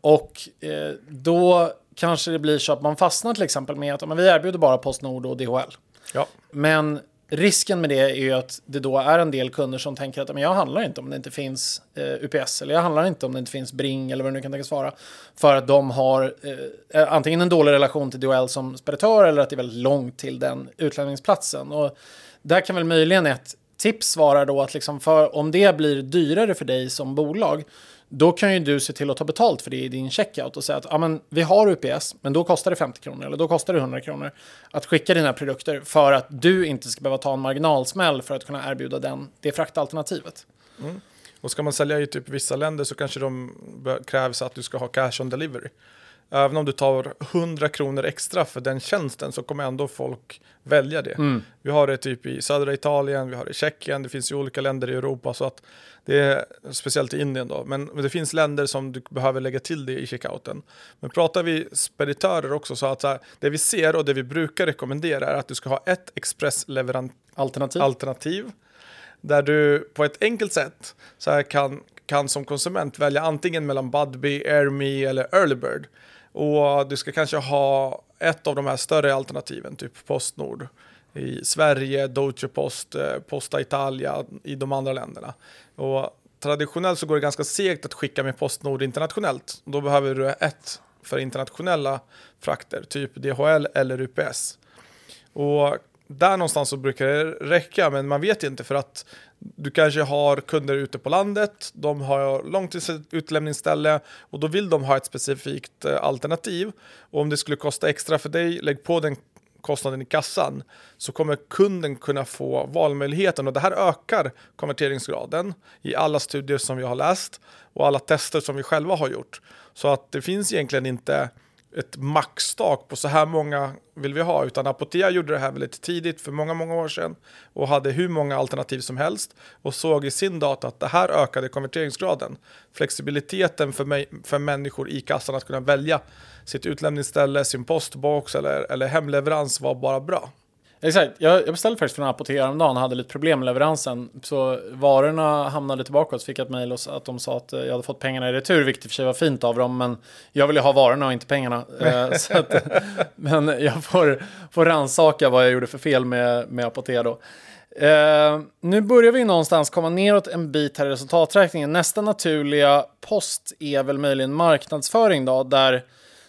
Och eh, då kanske det blir så att man fastnar till exempel med att men vi erbjuder bara Postnord och DHL. Ja. Men risken med det är ju att det då är en del kunder som tänker att men jag handlar inte om det inte finns eh, UPS eller jag handlar inte om det inte finns Bring eller vad det nu kan tänkas vara. För att de har eh, eh antingen en dålig relation till DHL som speditör eller att det är väldigt långt till den utlämningsplatsen. Och där kan väl möjligen ett tips vara då att liksom för, om det blir dyrare för dig som bolag då kan ju du se till att ta betalt för det i din checkout och säga att ja, men vi har UPS, men då kostar det 50 kronor eller då kostar det 100 kronor att skicka dina produkter för att du inte ska behöva ta en marginalsmäll för att kunna erbjuda den, det fraktalternativet.
Mm. Och ska man sälja i typ vissa länder så kanske de krävs att du ska ha cash on delivery. Även om du tar 100 kronor extra för den tjänsten så kommer ändå folk välja det. Mm. Vi har det typ i södra Italien, vi har det i Tjeckien, det finns ju olika länder i Europa så att det är speciellt i Indien då. Men, men det finns länder som du behöver lägga till det i checkouten. Men pratar vi speditörer också så att så här, det vi ser och det vi brukar rekommendera är att du ska ha ett expressleverant alternativ. alternativ där du på ett enkelt sätt så här kan, kan som konsument välja antingen mellan Budbee, AirMe eller Earlybird. Och du ska kanske ha ett av de här större alternativen, typ Postnord i Sverige, Deutsche Post, eh, Posta Italia i de andra länderna. Och traditionellt så går det ganska segt att skicka med Postnord internationellt. Då behöver du ett för internationella frakter, typ DHL eller UPS. Och där någonstans så brukar det räcka, men man vet inte för att du kanske har kunder ute på landet, de har långtidsutlämningsställe och då vill de ha ett specifikt eh, alternativ. Och om det skulle kosta extra för dig, lägg på den kostnaden i kassan så kommer kunden kunna få valmöjligheten och det här ökar konverteringsgraden i alla studier som vi har läst och alla tester som vi själva har gjort. Så att det finns egentligen inte ett maxtak på så här många vill vi ha, utan Apotea gjorde det här väldigt tidigt för många, många år sedan och hade hur många alternativ som helst och såg i sin data att det här ökade konverteringsgraden. Flexibiliteten för, mig, för människor i kassan att kunna välja sitt utlämningsställe, sin postbox eller, eller hemleverans var bara bra.
Exakt, jag, jag beställde faktiskt från en apotek häromdagen och hade lite problem med leveransen. Så varorna hamnade tillbaka och så fick jag ett mejl och att de sa att jag hade fått pengarna i retur, vilket i och för sig var fint av dem. Men jag vill ju ha varorna och inte pengarna. Eh, [LAUGHS] att, men jag får, får rannsaka vad jag gjorde för fel med, med apotek då. Eh, nu börjar vi någonstans komma neråt en bit här i resultaträkningen. Nästa naturliga post är väl möjligen marknadsföring då, där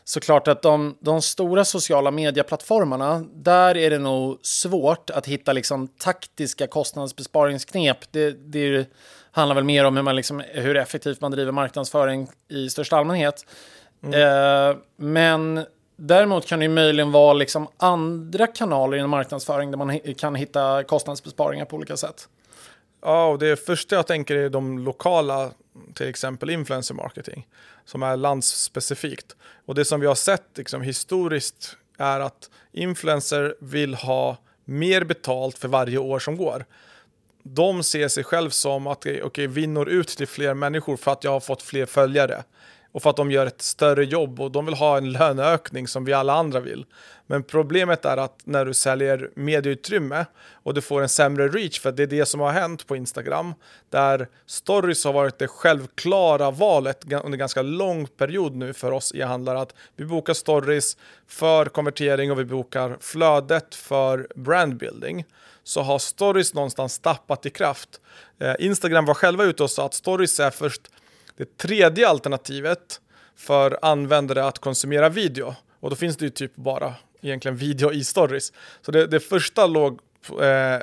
såklart att de, de stora sociala medieplattformarna, där är det nog svårt att hitta liksom taktiska kostnadsbesparingsknep. Det, det handlar väl mer om hur, man liksom, hur effektivt man driver marknadsföring i största allmänhet. Mm. Eh, men däremot kan det möjligen vara liksom andra kanaler inom marknadsföring där man kan hitta kostnadsbesparingar på olika sätt.
Ja, och det första jag tänker är de lokala, till exempel influencer marketing, som är landsspecifikt. Och det som vi har sett liksom, historiskt är att influencer vill ha mer betalt för varje år som går. De ser sig själv som att okay, vi når ut till fler människor för att jag har fått fler följare och för att de gör ett större jobb och de vill ha en löneökning som vi alla andra vill. Men problemet är att när du säljer medieutrymme och du får en sämre reach, för det är det som har hänt på Instagram, där stories har varit det självklara valet under ganska lång period nu för oss e-handlare, att vi bokar stories för konvertering och vi bokar flödet för brandbuilding så har stories någonstans tappat i kraft. Eh, Instagram var själva ute och sa att stories är först det tredje alternativet för användare att konsumera video. Och då finns det ju typ bara egentligen video i stories. Så det, det första låg eh,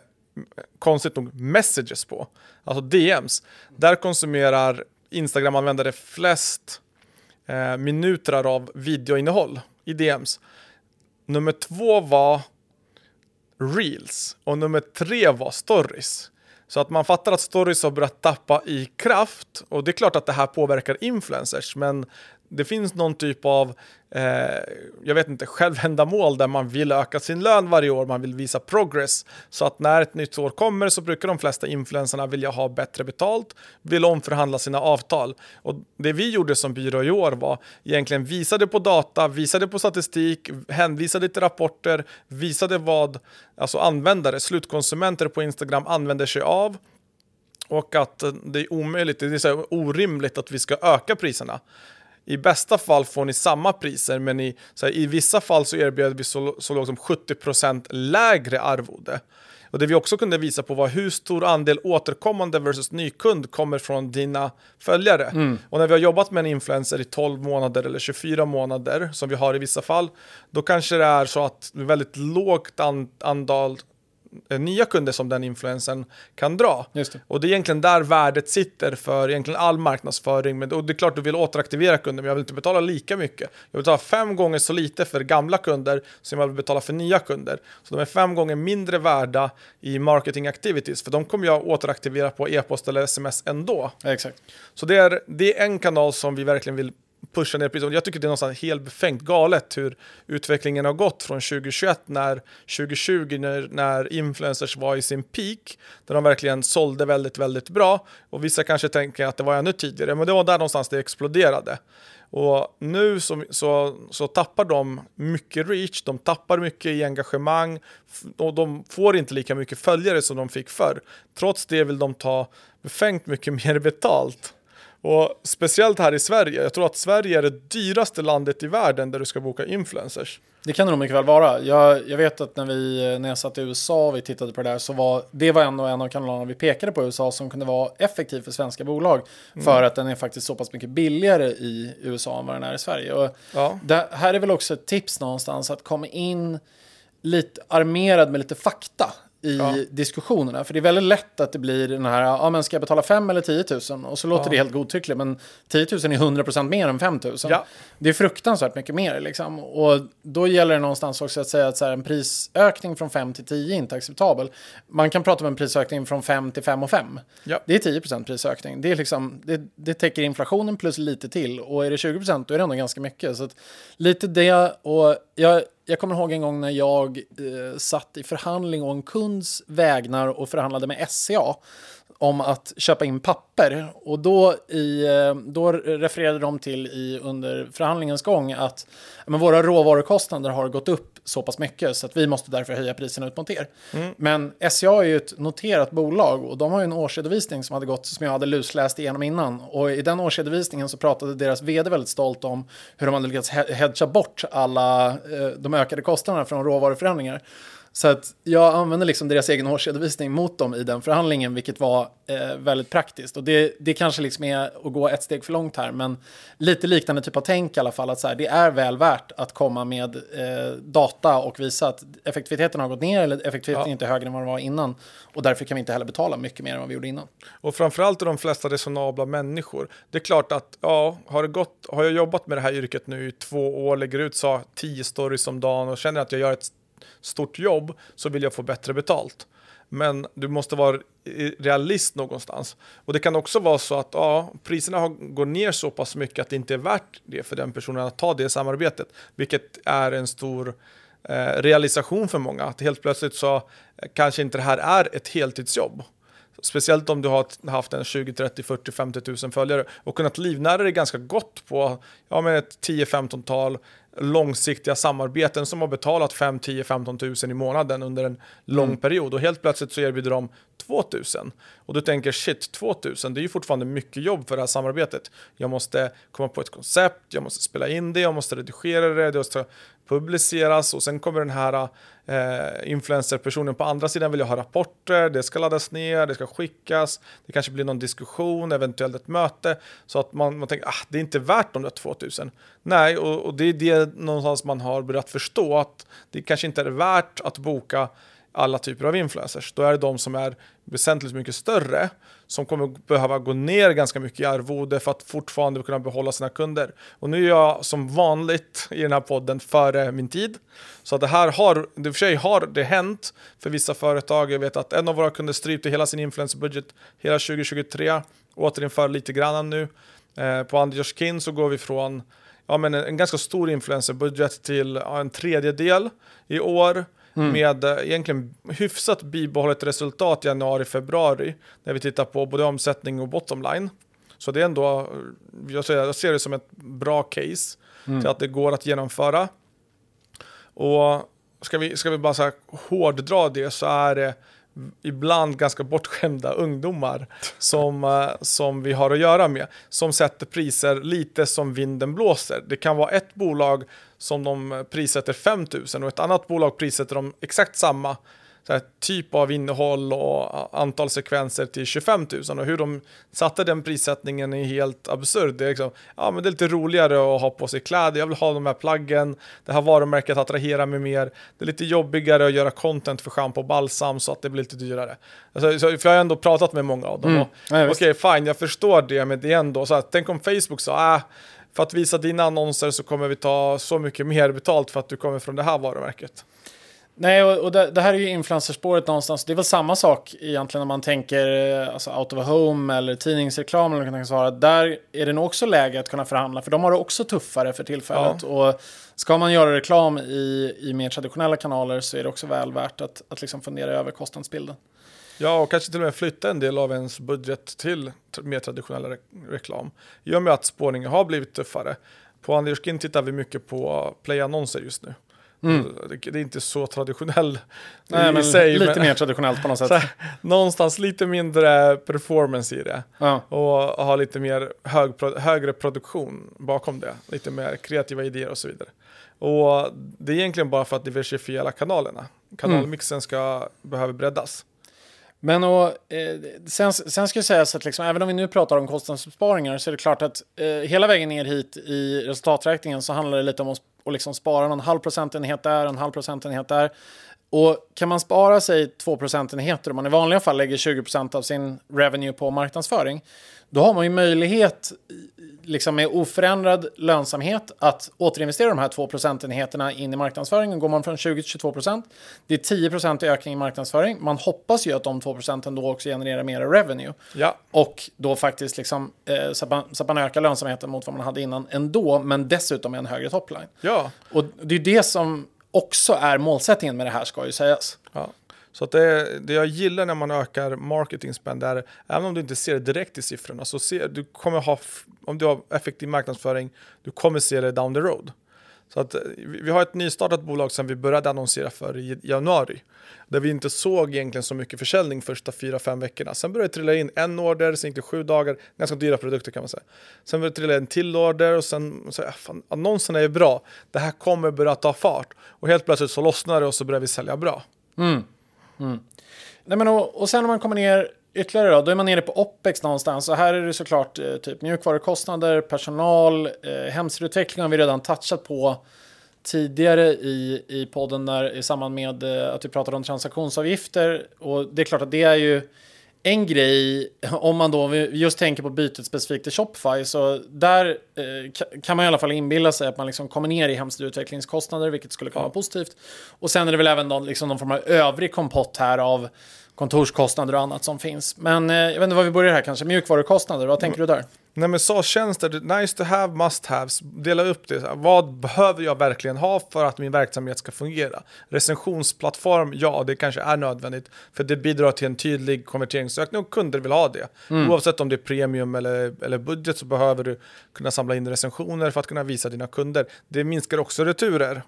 konstigt nog messages på, alltså DMs. Där konsumerar Instagram-användare flest eh, minuter av videoinnehåll i DMs. Nummer två var reels och nummer tre var stories. Så att man fattar att stories har börjat tappa i kraft och det är klart att det här påverkar influencers men det finns någon typ av, eh, jag vet inte, självändamål där man vill öka sin lön varje år, man vill visa progress. Så att när ett nytt år kommer så brukar de flesta influencerna vilja ha bättre betalt, vill omförhandla sina avtal. Och det vi gjorde som byrå i år var egentligen visade på data, visade på statistik, hänvisade till rapporter, visade vad alltså användare, slutkonsumenter på Instagram använder sig av och att det är omöjligt, det är så orimligt att vi ska öka priserna. I bästa fall får ni samma priser, men i, här, i vissa fall så erbjöd vi så, så lågt som 70% lägre arvode. Och det vi också kunde visa på var hur stor andel återkommande versus nykund kommer från dina följare. Mm. Och när vi har jobbat med en influencer i 12 månader eller 24 månader, som vi har i vissa fall, då kanske det är så att väldigt lågt antal Eh, nya kunder som den influensen kan dra. Det. Och det är egentligen där värdet sitter för egentligen all marknadsföring. Men, och det är klart du vill återaktivera kunder, men jag vill inte betala lika mycket. Jag betalar fem gånger så lite för gamla kunder som jag vill betala för nya kunder. Så de är fem gånger mindre värda i marketing activities, för de kommer jag återaktivera på e-post eller sms ändå.
exakt.
Så det är, det är en kanal som vi verkligen vill pusha ner priset. Jag tycker det är någonstans helt befängt galet hur utvecklingen har gått från 2021 när 2020 när, när influencers var i sin peak där de verkligen sålde väldigt, väldigt bra och vissa kanske tänker att det var ännu tidigare, men det var där någonstans det exploderade. Och nu så, så, så, tappar de mycket reach, de tappar mycket i engagemang och de får inte lika mycket följare som de fick förr. Trots det vill de ta befängt mycket mer betalt. Och speciellt här i Sverige. Jag tror att Sverige är det dyraste landet i världen där du ska boka influencers.
Det kan det nog mycket väl vara. Jag, jag vet att när, vi, när jag satt i USA och vi tittade på det där så var det var ändå en av kanalerna vi pekade på i USA som kunde vara effektiv för svenska bolag. Mm. För att den är faktiskt så pass mycket billigare i USA än vad den är i Sverige. Och ja. det här är väl också ett tips någonstans att komma in lite armerad med lite fakta i ja. diskussionerna. För det är väldigt lätt att det blir den här, ja men ska jag betala 5 eller 10 000? Och så låter ja. det helt godtyckligt, men 10 000 är 100% mer än 5 000. Ja. Det är fruktansvärt mycket mer liksom. Och då gäller det någonstans också att säga att så här, en prisökning från 5 till 10 är inte acceptabel. Man kan prata om en prisökning från 5 till 5 och 5. Ja. Det är 10% prisökning. Det, är liksom, det, det täcker inflationen plus lite till. Och är det 20% då är det ändå ganska mycket. Så att, lite det och jag jag kommer ihåg en gång när jag eh, satt i förhandling och en kunds vägnar och förhandlade med SCA om att köpa in papper. Och då, i, eh, då refererade de till i, under förhandlingens gång att men våra råvarukostnader har gått upp så pass mycket så att vi måste därför höja priserna ut mot er. Mm. Men SCA är ju ett noterat bolag och de har ju en årsredovisning som hade gått som jag hade lusläst igenom innan. Och i den årsredovisningen så pratade deras vd väldigt stolt om hur de hade lyckats hedga bort alla eh, de ökade kostnaderna från råvaruförändringar. Så att jag använde liksom deras egen årsredovisning mot dem i den förhandlingen, vilket var eh, väldigt praktiskt. Och det, det kanske liksom är att gå ett steg för långt här, men lite liknande typ av tänk i alla fall, att så här, det är väl värt att komma med eh, data och visa att effektiviteten har gått ner eller effektiviteten ja. är inte högre än vad den var innan. Och därför kan vi inte heller betala mycket mer än vad vi gjorde innan.
Och framförallt de flesta resonabla människor. Det är klart att, ja, har, det gått, har jag jobbat med det här yrket nu i två år, lägger ut så tio stories om dagen och känner att jag gör ett stort jobb så vill jag få bättre betalt. Men du måste vara realist någonstans. Och det kan också vara så att ja, priserna går ner så pass mycket att det inte är värt det för den personen att ta det samarbetet. Vilket är en stor eh, realisation för många. Att helt plötsligt så eh, kanske inte det här är ett heltidsjobb. Speciellt om du har haft en 20, 30, 40, 50 000 följare och kunnat livnära dig ganska gott på ja, med ett 10-15-tal långsiktiga samarbeten som har betalat 5, 10, 15 000 i månaden under en lång mm. period och helt plötsligt så erbjuder de 2000 och du tänker shit 2000 det är ju fortfarande mycket jobb för det här samarbetet. Jag måste komma på ett koncept, jag måste spela in det, jag måste redigera det, det måste publiceras och sen kommer den här eh, influencerpersonen på andra sidan vill jag ha rapporter, det ska laddas ner, det ska skickas, det kanske blir någon diskussion, eventuellt ett möte så att man, man tänker ah, det är inte värt de där 2000. Nej, och, och det är det någonstans man har börjat förstå att det kanske inte är värt att boka alla typer av influencers. Då är det de som är väsentligt mycket större som kommer behöva gå ner ganska mycket i arvode för att fortfarande kunna behålla sina kunder. Och nu är jag som vanligt i den här podden före min tid. Så det här har, det för sig har det hänt för vissa företag. Jag vet att en av våra kunder strypte hela sin influencerbudget hela 2023, återinför lite grann nu. Eh, på Anders Kin så går vi från ja, men en, en ganska stor influencerbudget till ja, en tredjedel i år. Mm. med eh, egentligen hyfsat bibehållet resultat i januari, februari när vi tittar på både omsättning och bottom line. Så det är ändå, jag ser, jag ser det som ett bra case mm. till att det går att genomföra. Och ska vi, ska vi bara så här hårddra det så är det ibland ganska bortskämda ungdomar som, eh, som vi har att göra med. Som sätter priser lite som vinden blåser. Det kan vara ett bolag som de prissätter 5 000 och ett annat bolag prissätter de exakt samma här, typ av innehåll och antal sekvenser till 25 000 och hur de satte den prissättningen är helt absurd. Det är, liksom, ja, men det är lite roligare att ha på sig kläder, jag vill ha de här plaggen, det här varumärket attraherar mig mer, det är lite jobbigare att göra content för schampo och balsam så att det blir lite dyrare. Alltså, så, för jag har ändå pratat med många av dem. Mm. Okej, okay, fine, jag förstår det, men det är ändå så att tänk om Facebook sa, äh, för att visa dina annonser så kommer vi ta så mycket mer betalt för att du kommer från det här varumärket.
Nej, och, och det, det, här är ju influencerspåret någonstans. Det är väl samma sak egentligen när man tänker eh, alltså, out of a home eller tidningsreklam eller något sånt. Där är det nog också läge att kunna förhandla, för de har det också tuffare för tillfället. Ja. Och ska man göra reklam i, i mer traditionella kanaler så är det också väl värt att, att liksom fundera över kostnadsbilden.
Ja, och kanske till och med flytta en del av ens budget till mer traditionell re reklam. I och med att spårningen har blivit tuffare. På Anders Skin tittar vi mycket på play-annonser just nu. Mm. Det, är inte så traditionell
Nej, men sig, lite men, mer traditionellt på något [LAUGHS] sätt. Här,
någonstans lite mindre performance i det. Ja. Och ha lite mer hög, högre produktion bakom det. Lite mer kreativa idéer och så vidare. Och det är egentligen bara för att diversifiera kanalerna. Kanalmixen mm. ska behöva breddas.
Men och, eh, sen, sen ska jag säga så att liksom, även om vi nu pratar om kostnadsbesparingar så är det klart att eh, hela vägen ner hit i resultaträkningen så handlar det lite om att och liksom spara någon halv procentenhet där, en halv procentenhet där. Och kan man spara sig 2 procentenheter om man i vanliga fall lägger 20 procent av sin revenue på marknadsföring, då har man ju möjlighet liksom med oförändrad lönsamhet att återinvestera de här 2 procentenheterna in i marknadsföringen. Går man från 20 till 22 procent, det är 10 procent i ökning i marknadsföring. Man hoppas ju att de 2 procenten då också genererar mer revenue.
Ja.
Och då faktiskt liksom, eh, så, att man, så att man ökar lönsamheten mot vad man hade innan ändå, men dessutom med en högre topline.
Ja.
Och det är det som också är målsättningen med det här ska ju sägas.
Ja. Så att det, det jag gillar när man ökar marketing spend är, även om du inte ser det direkt i siffrorna, så se, du kommer ha, om du har effektiv marknadsföring, du kommer se det down the road. Så att eh, vi har ett nystartat bolag som vi började annonsera för i januari. Där vi inte såg egentligen så mycket försäljning första fyra, fem veckorna. Sen började det trilla in en order, sen gick det sju dagar. Ganska dyra produkter kan man säga. Sen började det trilla in en till order och sen så, ja, ah, fan, annonserna är bra. Det här kommer börja ta fart. Och helt plötsligt så lossnar det och så börjar vi sälja bra. Mm. Mm.
Nej, men och, och sen om man kommer ner ytterligare då, då är man nere på OPEX någonstans. Och här är det såklart eh, typ mjukvarukostnader, personal, eh, hemsidoutveckling har vi redan touchat på tidigare i, i podden där, i samband med eh, att vi pratade om transaktionsavgifter. Och det är klart att det är ju en grej, om man då just tänker på bytet specifikt till Shopify, så där eh, kan man i alla fall inbilla sig att man liksom kommer ner i hemsidautvecklingskostnader, vilket skulle kunna vara positivt. Och sen är det väl även någon, liksom någon form av övrig kompott här av kontorskostnader och annat som finns. Men eh, jag vet inte var vi börjar här kanske, mjukvarukostnader, vad tänker du där?
Nej men SAS-tjänster, nice to have, must haves, dela upp det. Vad behöver jag verkligen ha för att min verksamhet ska fungera? Recensionsplattform, ja det kanske är nödvändigt. För det bidrar till en tydlig konverteringsökning och kunder vill ha det. Mm. Oavsett om det är premium eller, eller budget så behöver du kunna samla in recensioner för att kunna visa dina kunder. Det minskar också returer.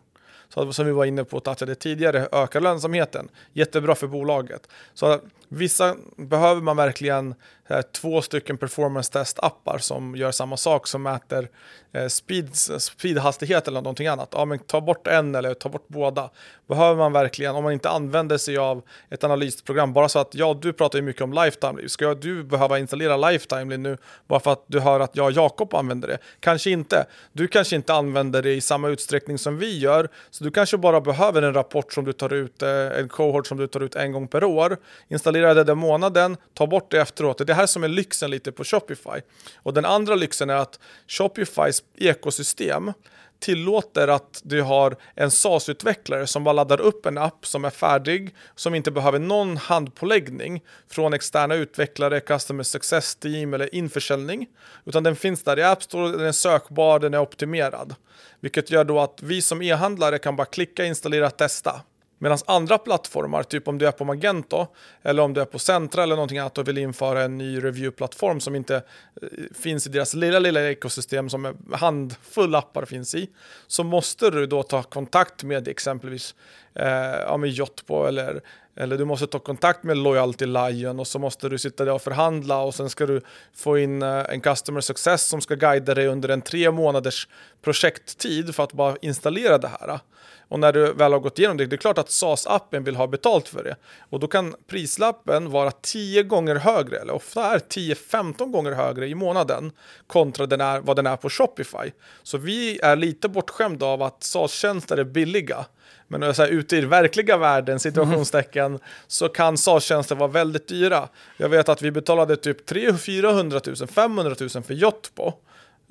Så som vi var inne på och touchade tidigare, ökar lönsamheten. Jättebra för bolaget. Så vissa behöver man verkligen Eh, två stycken performance test-appar som gör samma sak, som mäter eh, speed, speedhastighet eller någonting annat. Ja, men ta bort en eller ta bort båda. Behöver man verkligen, om man inte använder sig av ett analysprogram, bara så att, ja, du pratar ju mycket om Lifetime, ska du behöva installera Lifetime nu bara för att du hör att jag och Jakob använder det? Kanske inte. Du kanske inte använder det i samma utsträckning som vi gör, så du kanske bara behöver en rapport som du tar ut, eh, en cohort som du tar ut en gång per år. Installera det den månaden, ta bort det efteråt. Det här som är lyxen lite på Shopify. Och den andra lyxen är att Shopifys ekosystem tillåter att du har en SaaS-utvecklare som bara laddar upp en app som är färdig, som inte behöver någon handpåläggning från externa utvecklare, customer success team eller införsäljning, utan den finns där i App Store, den är sökbar, den är optimerad. Vilket gör då att vi som e-handlare kan bara klicka, installera, testa. Medan andra plattformar, typ om du är på Magento eller om du är på Centra eller någonting annat och vill införa en ny review-plattform som inte eh, finns i deras lilla, lilla ekosystem som en handfull appar finns i, så måste du då ta kontakt med exempelvis eh, ja, med Jotpo eller, eller du måste ta kontakt med Loyalty Lion och så måste du sitta där och förhandla och sen ska du få in eh, en customer success som ska guida dig under en tre månaders projekttid för att bara installera det här. Och när du väl har gått igenom det, det är klart att SAS-appen vill ha betalt för det. Och då kan prislappen vara 10 gånger högre, eller ofta är 10-15 gånger högre i månaden kontra den är, vad den är på Shopify. Så vi är lite bortskämda av att SAS-tjänster är billiga. Men så här, ute i verkliga världen, situationstecken, mm. så kan SAS-tjänster vara väldigt dyra. Jag vet att vi betalade typ 300 400 000, 500 000 för Jotpo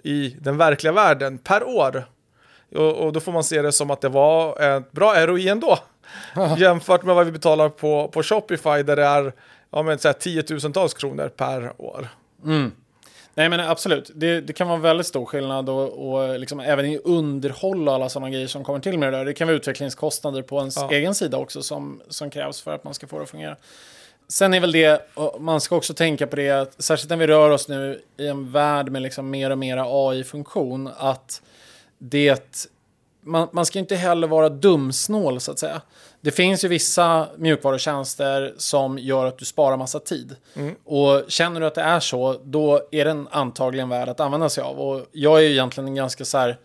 i den verkliga världen per år. Och, och, då får man se det som att det var ett bra ROI ändå. Jämfört med vad vi betalar på, på Shopify där det är ja, men, så här, tiotusentals kronor per år.
Mm. Nej men absolut, det, det, kan vara väldigt stor skillnad och, och liksom även i underhåll och alla sådana grejer som kommer till med det där. Det kan vara utvecklingskostnader på ens ja. egen sida också som, som krävs för att man ska få det att fungera. Sen är väl det, man ska också tänka på det, att, särskilt när vi rör oss nu i en värld med liksom mer och mer AI-funktion, att det man, man ska inte heller vara dumsnål så att säga. Det finns ju vissa mjukvarutjänster som gör att du sparar massa tid. Mm. Och känner du att det är så, då är den antagligen värd att använda sig av. Och jag är ju egentligen en ganska så här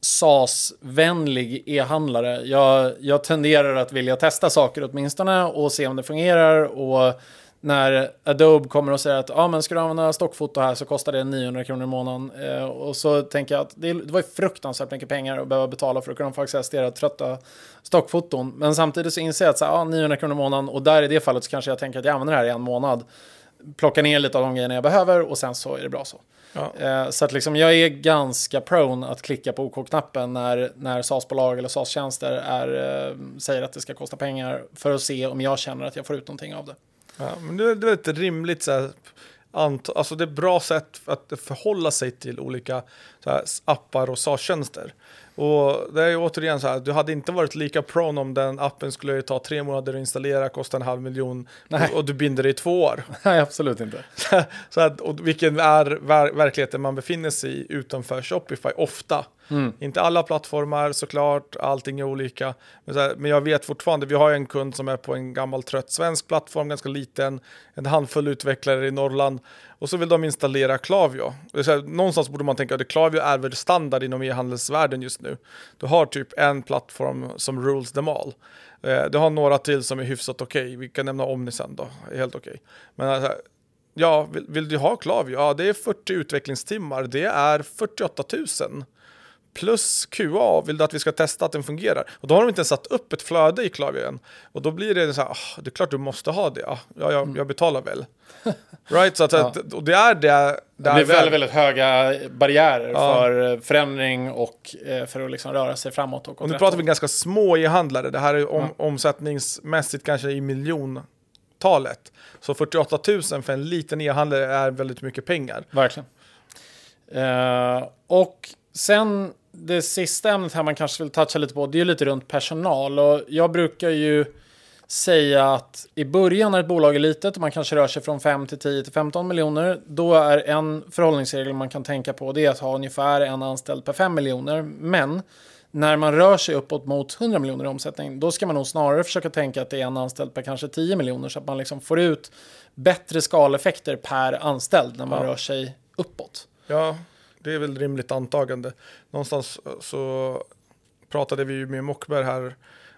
SAS-vänlig e-handlare. Jag, jag tenderar att vilja testa saker åtminstone och se om det fungerar. Och när Adobe kommer och säger att ah, men ska du använda stockfoto här så kostar det 900 kronor i månaden. Eh, och så tänker jag att det, det var ju fruktansvärt mycket pengar att behöva betala för att kunna få access till era trötta stockfoton. Men samtidigt så inser jag att så, ah, 900 kronor i månaden och där i det fallet så kanske jag tänker att jag använder det här i en månad. Plocka ner lite av de grejerna jag behöver och sen så är det bra så. Ja. Eh, så att liksom jag är ganska prone att klicka på OK-knappen när, när SAS-bolag eller SAS-tjänster eh, säger att det ska kosta pengar för att se om jag känner att jag får ut någonting av det.
Ja, men det, det är ett rimligt så här, alltså det är ett bra sätt att förhålla sig till olika här, appar och SAS-tjänster. Och det är återigen så här, du hade inte varit lika prone om den appen skulle ta tre månader att installera, kosta en halv miljon Nej. och du binder det i två år. [LAUGHS]
Nej, absolut inte. [LAUGHS]
så att, och vilken är ver verkligheten man befinner sig i utanför Shopify ofta. Mm. Inte alla plattformar såklart, allting är olika. Men, här, men, jag vet fortfarande, vi har en kund som är på en gammal trött svensk plattform, ganska liten, en handfull utvecklare i Norrland. Och så vill de installera Klavio. Här, någonstans borde man tänka att Klavio är väl standard inom e-handelsvärlden just nu. Du har typ en plattform som rules them all. Eh, du har några till som är hyfsat okej. Okay. Vi kan nämna Omni sen då, helt okej. Okay. Men alltså, ja, vill, vill, du ha Klavio? Ja, det är 40 utvecklingstimmar. Det är 48 000 plus QA vill du att vi ska testa att den fungerar. Och då har de inte ens satt upp ett flöde i Klavien. Och då blir det så här, oh, det är klart du måste ha det. Ja, jag, mm. jag betalar väl. [LAUGHS] right, så att, ja. och det är det. Det,
det blir väldigt, väldigt höga barriärer ja. för förändring och eh, för att liksom röra sig framåt. Och,
och nu pratar vi ganska små e-handlare. Det här är om, ja. omsättningsmässigt kanske i miljontalet. Så 48 000 för en liten e-handlare är väldigt mycket pengar.
Verkligen. Uh, och sen det sista ämnet här man kanske vill toucha lite på, det är ju lite runt personal. Och jag brukar ju säga att i början när ett bolag är litet och man kanske rör sig från 5 till 10 till 15 miljoner, då är en förhållningsregel man kan tänka på det är att ha ungefär en anställd per 5 miljoner. Men när man rör sig uppåt mot 100 miljoner i omsättning, då ska man nog snarare försöka tänka att det är en anställd per kanske 10 miljoner så att man liksom får ut bättre skaleffekter per anställd när man ja. rör sig uppåt.
Ja, det är väl rimligt antagande. Någonstans eh, så pratade vi ju med Mockberg här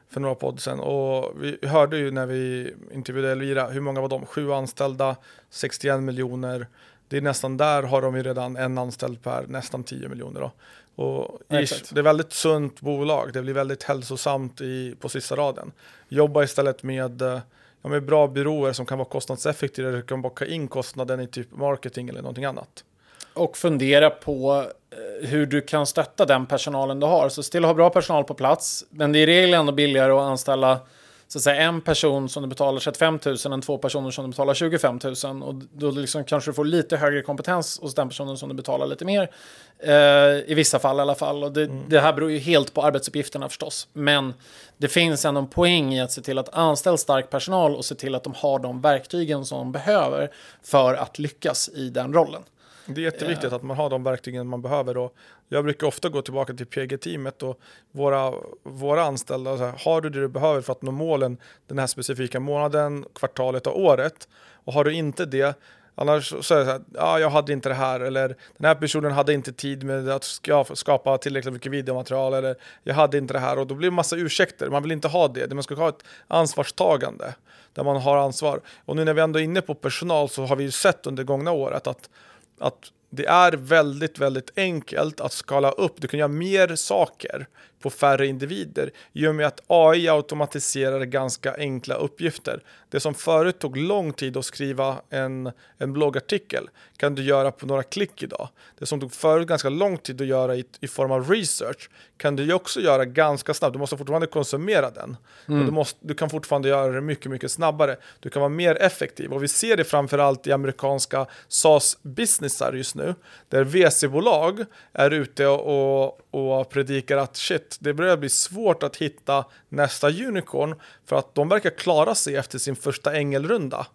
för några podd sen och vi hörde ju när vi intervjuade Elvira, hur många var de? Sju anställda, 61 miljoner. Det är nästan där har de ju redan en anställd per nästan 10 miljoner då. Och ish, det är väldigt sunt bolag, det blir väldigt hälsosamt i, på sista raden. Jobba istället med, ja, med bra byråer som kan vara kostnadseffektiva, du kan bocka in kostnaden i typ marketing eller någonting annat
och fundera på eh, hur du kan stötta den personalen du har. Så se till att ha bra personal på plats, men det är i regel ändå billigare att anställa så att säga, en person som du betalar 35 000 än två personer som du betalar 25 000. Och då liksom kanske du får lite högre kompetens hos den personen som du betalar lite mer. Eh, I vissa fall i alla fall. Och det, mm. det, här beror ju helt på arbetsuppgifterna förstås. Men det finns ändå en poäng i att se till att anställa stark personal och se till att de har de verktygen som de behöver för att lyckas i den rollen.
Det är jätteviktigt att man har de verktygen man behöver. Och jag brukar ofta gå tillbaka till PG-teamet och våra, våra anställda. Så här, har du det du behöver för att nå målen den här specifika månaden, kvartalet och året? Och har du inte det, Annars så är det så här, ja, jag hade inte det här, eller den här personen hade inte tid med att skapa tillräckligt mycket videomaterial, eller jag hade inte det här, och då blir det massa ursäkter. Man vill inte ha det, man ska ha ett ansvarstagande där man har ansvar. Och nu när vi ändå är inne på personal så har vi ju sett under gångna året att att det är väldigt, väldigt enkelt att skala upp. Du kan göra mer saker på färre individer och med att AI automatiserar ganska enkla uppgifter. Det som förut tog lång tid att skriva en, en bloggartikel kan du göra på några klick idag. Det som tog förut ganska lång tid att göra i, i form av research kan du också göra ganska snabbt. Du måste fortfarande konsumera den. Mm. du, måste, du kan fortfarande göra det mycket, mycket snabbare. Du kan vara mer effektiv och vi ser det framförallt i amerikanska SaaS-businessar just nu där VC-bolag är ute och, och, och predikar att shit, det börjar bli svårt att hitta nästa unicorn för att de verkar klara sig efter sin första ängelrunda.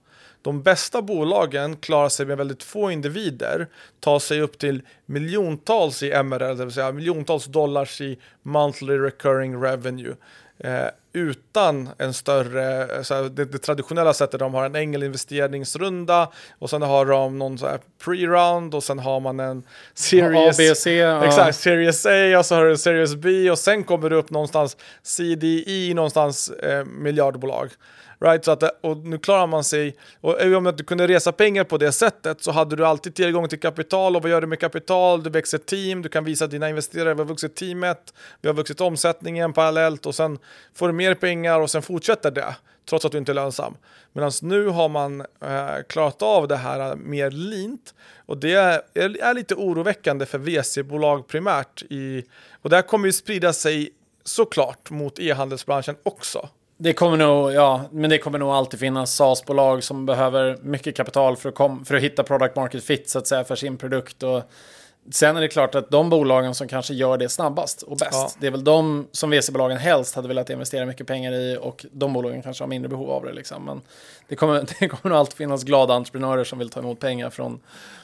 De bästa bolagen klarar sig med väldigt få individer, tar sig upp till miljontals i MRL, det vill säga miljontals dollars i monthly recurring revenue. Eh, utan en större, så här, det, det, traditionella sättet, de har en ängelinvesteringsrunda och sen har de någon så här pre-round och sen har man en series,
A, B, C,
exakt, series A och så har du series B och sen kommer det upp någonstans CDI, någonstans eh, miljardbolag. Right? Så att, och nu klarar man sig, och om du kunde resa pengar på det sättet så hade du alltid tillgång till kapital och vad gör du med kapital? Du växer team, du kan visa dina investerare, vi har vuxit teamet, vi har vuxit omsättningen parallellt och sen får du mer pengar och sen fortsätter det trots att du inte är lönsam. Medan nu har man eh, klarat av det här mer lint och det är, är lite oroväckande för VC-bolag primärt. I, och det här kommer ju sprida sig såklart mot e-handelsbranschen också.
Det kommer nog, ja, men det kommer nog alltid finnas SaaS-bolag som behöver mycket kapital för att, kom, för att hitta product market fit så att säga för sin produkt. Och sen är det klart att de bolagen som kanske gör det snabbast och bäst, ja. det är väl de som VC-bolagen helst hade velat investera mycket pengar i och de bolagen kanske har mindre behov av det. Liksom. Men det kommer, [LAUGHS] det kommer nog alltid finnas glada entreprenörer som vill ta emot pengar från,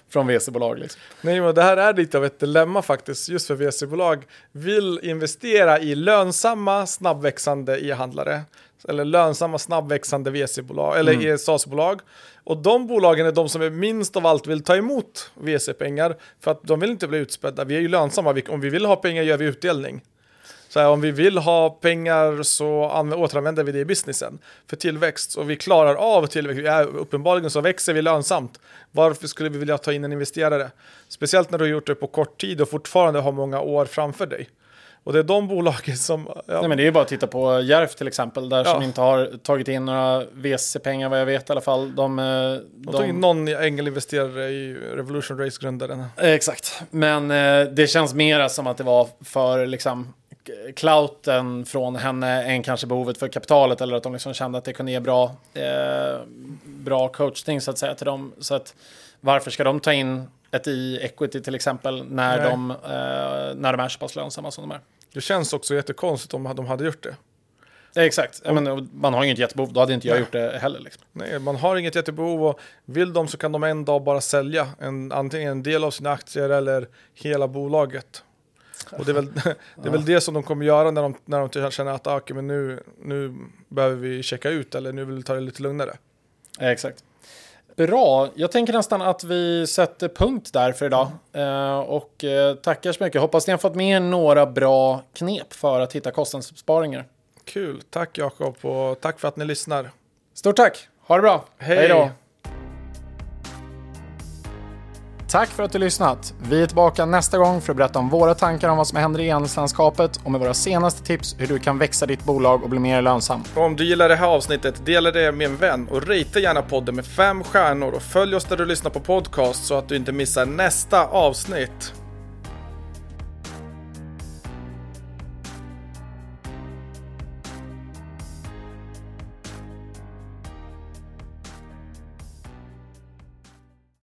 från VC-bolag. Liksom.
Nej, men det här är lite av ett dilemma faktiskt, just för VC-bolag vill investera i lönsamma, snabbväxande e-handlare eller lönsamma snabbväxande VC-bolag eller
Mm.
SaaS-bolag. Och de bolagen är de som är minst av allt vill ta emot VC-pengar för att de vill inte bli utspädda. Vi är ju lönsamma, om vi vill ha pengar gör vi utdelning. Så här, om vi vill ha pengar så anv- återanvänder vi det i businessen för tillväxt. Och vi klarar av tillväxt. Är, uppenbarligen så växer vi lönsamt. Varför skulle vi vilja ta in en investerare? Speciellt när du har gjort det på kort tid och fortfarande har många år framför dig. Och det är de bolagen som... Ja,
Nej, men det är ju bara att titta på Järf till exempel, där som
Ja.
inte har tagit in några VC-pengar vad jag vet i alla fall. De, eh,
de tog in någon ängelinvesterare i Revolution Race-grundaren.
Exakt, men eh, det känns mera som att det var för liksom clouten från henne än kanske behovet för kapitalet eller att de liksom kände att det kunde ge bra, eh, bra coachning så att säga till dem. Så att varför ska de ta in ett i equity till exempel när,
Nej.
de, eh, när de är så pass lönsamma som de är?
Det känns också jättekonstigt om de hade gjort det.
Exakt, ja, men, och man har inget jättebehov, då hade inte jag
Nej.
gjort det heller. Liksom.
Nej, man har inget jättebehov och vill de så kan de en dag bara sälja en, antingen en del av sina aktier eller hela bolaget. Och det är väl [LAUGHS] det, är väl det som de kommer göra när de, när de känner att ah, okej, men nu, nu behöver vi checka ut eller nu vill vi ta det lite lugnare.
Exakt. Bra, jag tänker nästan att vi sätter punkt där för idag. Eh, och eh, tackar så mycket. Hoppas ni har fått med några bra knep för att hitta kostnadsbesparingar.
Kul, tack Jakob och tack för att ni lyssnar.
Stort tack, ha det bra.
Hej.
då. Tack för att du lyssnat. Vi är tillbaka nästa gång för att berätta om våra tankar om vad som händer i e-handelslandskapet och med våra senaste tips hur du kan växa ditt bolag och bli mer lönsam.
Och om du gillar det här avsnittet, dela det med en vän och ratea gärna podden med fem stjärnor och följ oss där du lyssnar på podcast så att du inte missar nästa avsnitt.